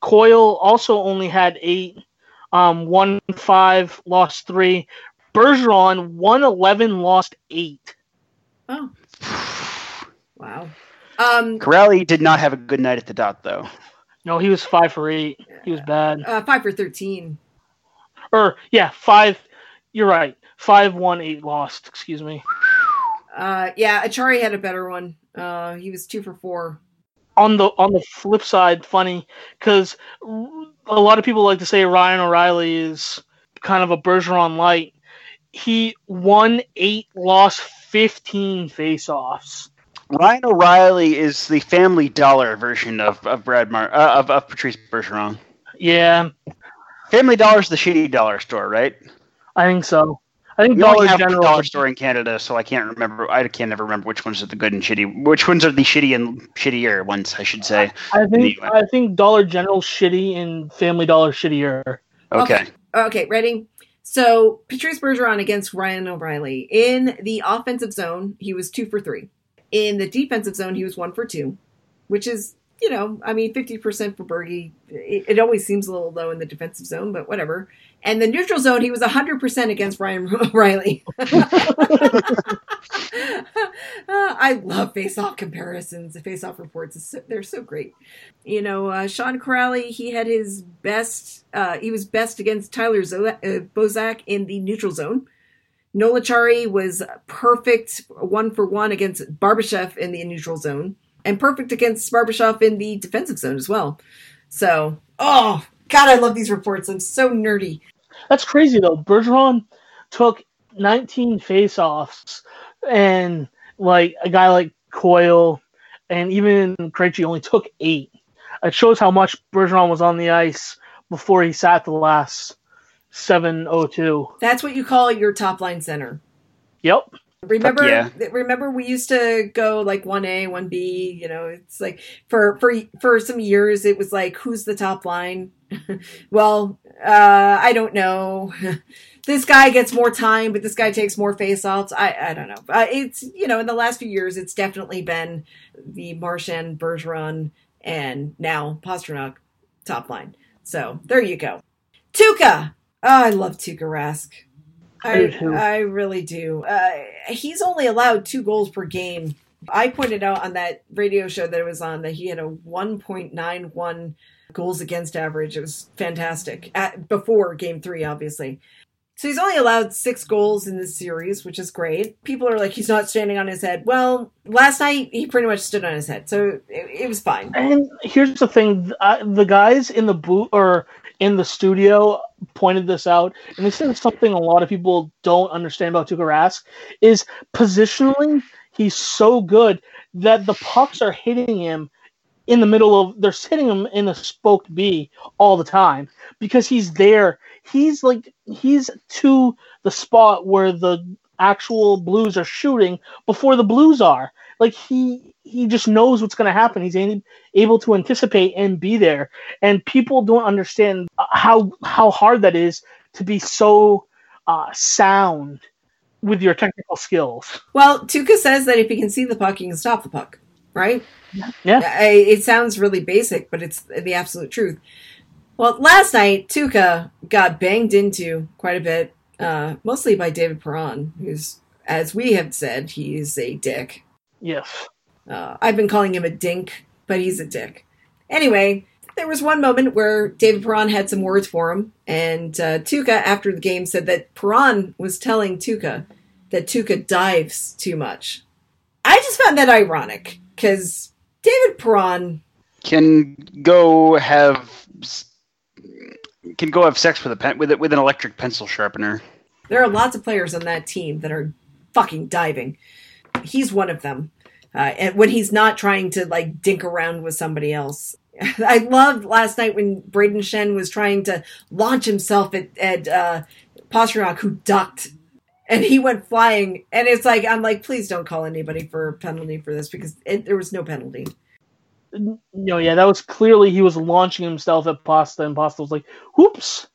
Coyle also only had eight. Um, won five, lost three. Bergeron won eleven, lost eight. Oh, wow. Um, Kuraly did not have a good night at the dot though. No, he was five for eight. He was bad. uh, five for thirteen. Or yeah, five. You're right. Five, one, eight, lost. Excuse me. Uh, yeah, Acciari had a better one. Uh, he was two for four. on the on the flip side, funny because a lot of people like to say Ryan O'Reilly is kind of a Bergeron light. He won eight, lost fifteen face-offs. Ryan O'Reilly is the Family Dollar version of of Brad Mar- uh, of of Patrice Bergeron. Yeah, Family Dollar's the shitty dollar store, right? I think so. I think We Dollar only have General. dollar store in Canada, so I can't remember. I can't ever remember which ones are the good and shitty. Which ones are the shitty and shittier ones, I should say. I think I think Dollar General shitty and Family Dollar shittier. Okay. Okay, ready? So Patrice Bergeron against Ryan O'Reilly. In the offensive zone, he was two for three. In the defensive zone, he was one for two, which is, you know, I mean, 50% for Bergie. It, it always seems a little low in the defensive zone, but whatever. And the neutral zone, he was 100% against Ryan O'Reilly. I love face-off comparisons. The face-off reports, they're so great. You know, uh, Sean Kuraly, he had his best. Uh, he was best against Tyler Zo- uh, Bozak in the neutral zone. Noel Acciari was perfect one for one against Barbashev in the neutral zone, and perfect against Barbashev in the defensive zone as well. So, oh God, I love these reports. I'm so nerdy. That's crazy though. Bergeron took 19 face-offs, and like a guy like Coyle, and even Krejci only took eight. It shows how much Bergeron was on the ice before he sat the last 702. That's what you call your top line center. Yep. Remember, yeah. remember, we used to go like one A, one B. You know, it's like for for for some years, it was like who's the top line. well, uh, I don't know. this guy gets more time, but this guy takes more face-offs. I I don't know. Uh, it's you know, in the last few years, it's definitely been the Marchand, Bergeron, and now Pastrnak top line. So there you go. Tuukka. Oh, I love Tuukka Rask. I I. I really do. Uh, he's only allowed two goals per game. I pointed out on that radio show that it was on that he had a 1.91 goals against average. It was fantastic at, before game three, obviously. So he's only allowed six goals in this series, which is great. People are like, he's not standing on his head. Well, last night he pretty much stood on his head, so it, it was fine. And here's the thing: the guys in the boot or in the studio pointed this out, and this is something a lot of people don't understand about Tuukka Rask is positionally he's so good that the pucks are hitting him in the middle of they're hitting him in a spoked B all the time because he's there. He's like he's to the spot where the actual Blues are shooting before the Blues are. Like he he just knows what's going to happen. He's able to anticipate and be there. And people don't understand how how hard that is to be so uh, sound with your technical skills. Well, Tuukka says that if he can see the puck, he can stop the puck, right? Yeah. I, it sounds really basic, but it's the absolute truth. Well, last night, Tuukka got banged into quite a bit, uh, mostly by David Perron, who's, as we have said, he's a dick. Yes. Uh, I've been calling him a dink, but he's a dick. Anyway, there was one moment where David Perron had some words for him, and uh, Tuukka, after the game, said that Perron was telling Tuukka that Tuukka dives too much. I just found that ironic because David Perron, Can go have can go have sex with a pen with it with an electric pencil sharpener. there are lots of players on that team that are fucking diving. He's one of them. Uh, and when he's not trying to like dink around with somebody else. I loved last night when Brayden Schenn was trying to launch himself at, at uh, Pastrnak, who ducked and he went flying. And it's like, I'm like, please don't call anybody for a penalty for this because it, there was no penalty. No, yeah, that was clearly he was launching himself at Pasta, and Pasta was like, "Whoops!"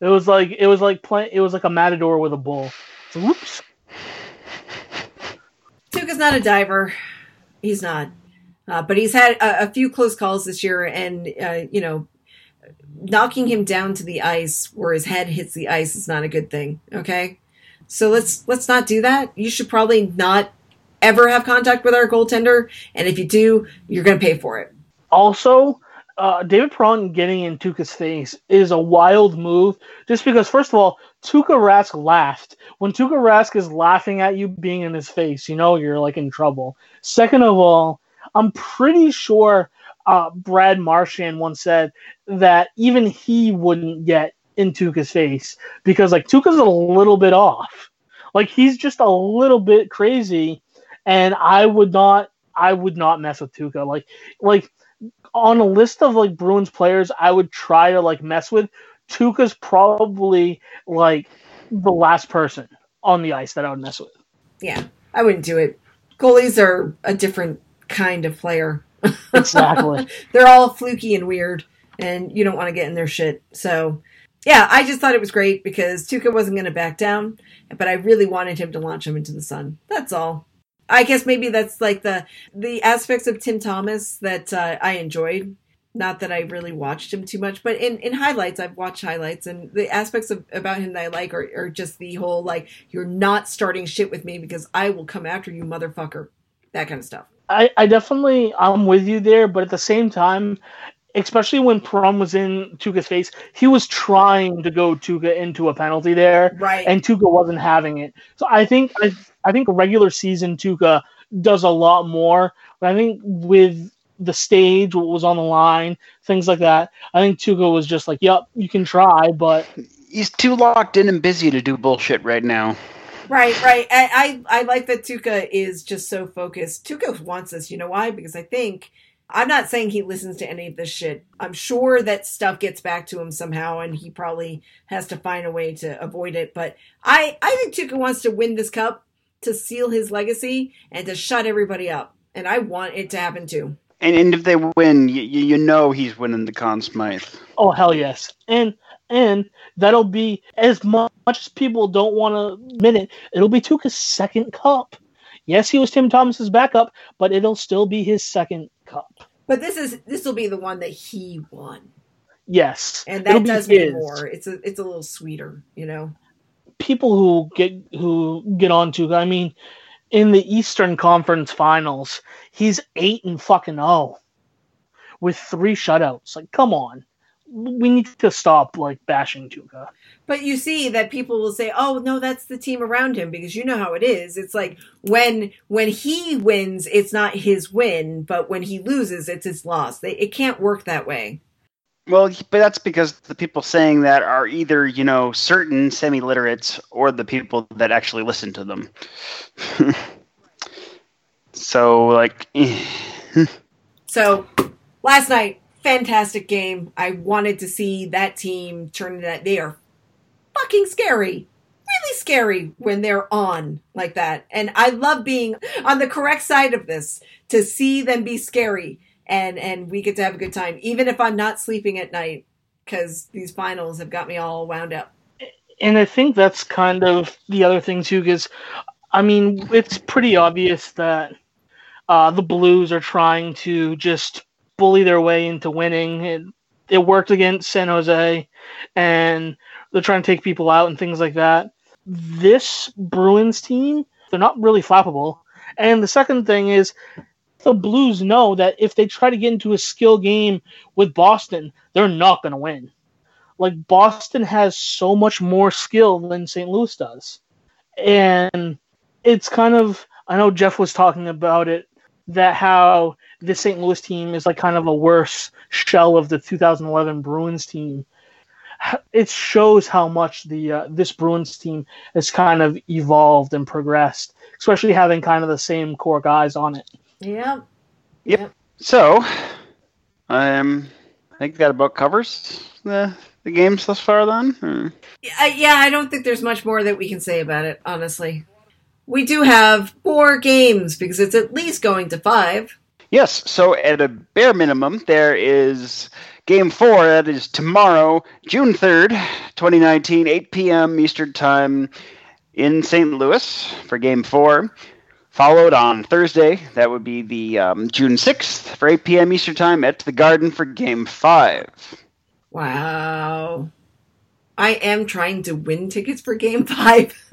It was like it was like play, it was like a matador with a bull. Whoops. Tuukka's not a diver. He's not. Uh, but he's had a, a few close calls this year, and uh, you know, knocking him down to the ice where his head hits the ice is not a good thing. Okay, so let's let's not do that. You should probably not ever have contact with our goaltender, and if you do, you're going to pay for it. Also, uh, David Perron getting in Tuukka's face is a wild move. Just because, first of all, Tuukka Rask laughed. When Tuukka Rask is laughing at you being in his face, you know you're like in trouble. Second of all, I'm pretty sure uh, Brad Marchand once said that even he wouldn't get in Tuukka's face because like Tuukka's a little bit off. Like he's just a little bit crazy, and I would not. I would not mess with Tuukka. Like, like on a list of like Bruins players I would try to like mess with, Tuukka's probably like the last person on the ice that I would mess with. Yeah, I wouldn't do it. Goalies are a different kind of player. Exactly. They're all fluky and weird, and you don't want to get in their shit. So, yeah, I just thought it was great because Tuukka wasn't going to back down, but I really wanted him to launch him into the sun. That's all. I guess maybe that's like the the aspects of Tim Thomas that uh, I enjoyed. Not that I really watched him too much, but in, in highlights, I've watched highlights, and the aspects of about him that I like are, are just the whole like you're not starting shit with me because I will come after you, motherfucker. That kind of stuff. I, I definitely I'm with you there, but at the same time, especially when Perron was in Tuukka's face, he was trying to go Tuukka into a penalty there. Right. and Tuukka wasn't having it. So I think I, I think regular season Tuukka does a lot more, but I think with the stage, what was on the line, things like that, I think Tuukka was just like, "Yep, you can try," but He's too locked in and busy to do bullshit right now. Right, right. I, I I like that Tuukka is just so focused. Tuukka wants this. You know why? Because I think I'm not saying he listens to any of this shit. I'm sure that stuff gets back to him somehow, and he probably has to find a way to avoid it. But I, I think Tuukka wants to win this cup to seal his legacy and to shut everybody up. And I want it to happen too. And, and if they win, you, you know he's winning the Conn Smythe. Oh hell yes, and and that'll be as much as people don't want to admit it. It'll be Tuukka's second cup. Yes, he was Tim Thomas's backup, but it'll still be his second cup. But this is this will be the one that he won, Yes, and it'll that be does mean his. more. It's a it's a little sweeter, you know. people who get who get on onto. I mean, in the Eastern Conference Finals, he's eight and fucking oh, with three shutouts. Like, come on, we need to stop like bashing Tuukka. But you see that people will say, "Oh no, that's the team around him," because you know how it is. It's like when when he wins, it's not his win, but when he loses, it's his loss. It can't work that way. Well, but that's because the people saying that are either, you know, certain semi literates or the people that actually listen to them. so, like, eh. So last night, fantastic game. I wanted to see that team turn that. They are fucking scary. Really scary when they're on like that. And I love being on the correct side of this to see them be scary and and we get to have a good time even if I'm not sleeping at night cuz these finals have got me all wound up. And I think that's kind of the other thing too, because I mean, it's pretty obvious that uh, the Blues are trying to just bully their way into winning. It, it worked against San Jose, and they're trying to take people out and things like that. This Bruins team, they're not really flappable. And the second thing is, the Blues know that if they try to get into a skill game with Boston, they're not going to win. Like Boston has so much more skill than St. Louis does. And it's kind of I know Jeff was talking about it that how the St. Louis team is like kind of a worse shell of the 2011 Bruins team. It shows how much the uh, this Bruins team has kind of evolved and progressed, especially having kind of the same core guys on it. Yeah. Yep. so, um, I think that about covers the, the games thus far, then. Or- Yeah, yeah, I don't think there's much more that we can say about it, honestly. We do have four games because it's at least going to five. Yes, so at a bare minimum, there is game four. That is tomorrow, June 3rd, 2019, 8 p.m. Eastern Time in St. Louis for game four. Followed on Thursday, that would be the um, June 6th for 8 p.m. Eastern Time at the Garden for game five. Wow. I am trying to win tickets for game five.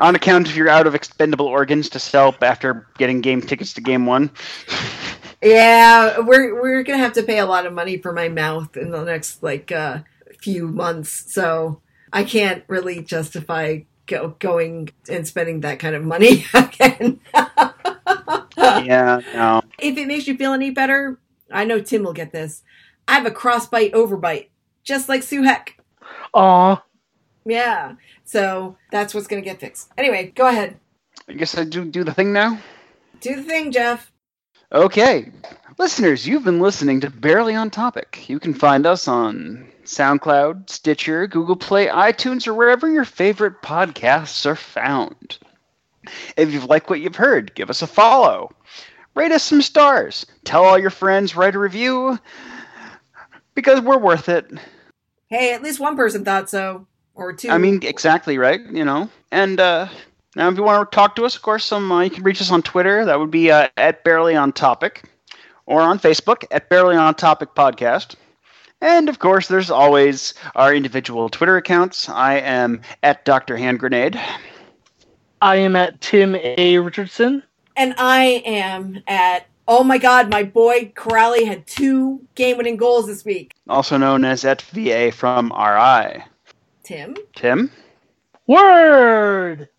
on account of you're out of expendable organs to sell after getting game tickets to game one. yeah, we're we're gonna have to pay a lot of money for my mouth in the next like uh, few months, so I can't really justify go, going and spending that kind of money again. yeah, no. if it makes you feel any better, I know Tim will get this. I have a crossbite overbite, just like Sue Heck. Aw, Yeah, so that's what's gonna get fixed. Anyway, go ahead, I guess I do do the thing now. do the thing, Jeff. Okay. Listeners, you've been listening to Barely on Topic. You can find us on SoundCloud, Stitcher, Google Play, iTunes, or wherever your favorite podcasts are found. If you've liked what you've heard, give us a follow. Rate us some stars. Tell all your friends, write a review. Because we're worth it. Hey, at least one person thought so, or two. I mean, exactly right, you know. And uh, now, if you want to talk to us, of course, some uh, you can reach us on Twitter. That would be uh, at Barely on Topic, or on Facebook at Barely on Topic Podcast. And of course, there's always our individual Twitter accounts. I am at Dr. Hand Grenade. I am at Tim A. Richardson. and I am at. Oh my God, my boy Kuraly had two game-winning goals this week. also known as at VA from RI. Tim. Tim? Word!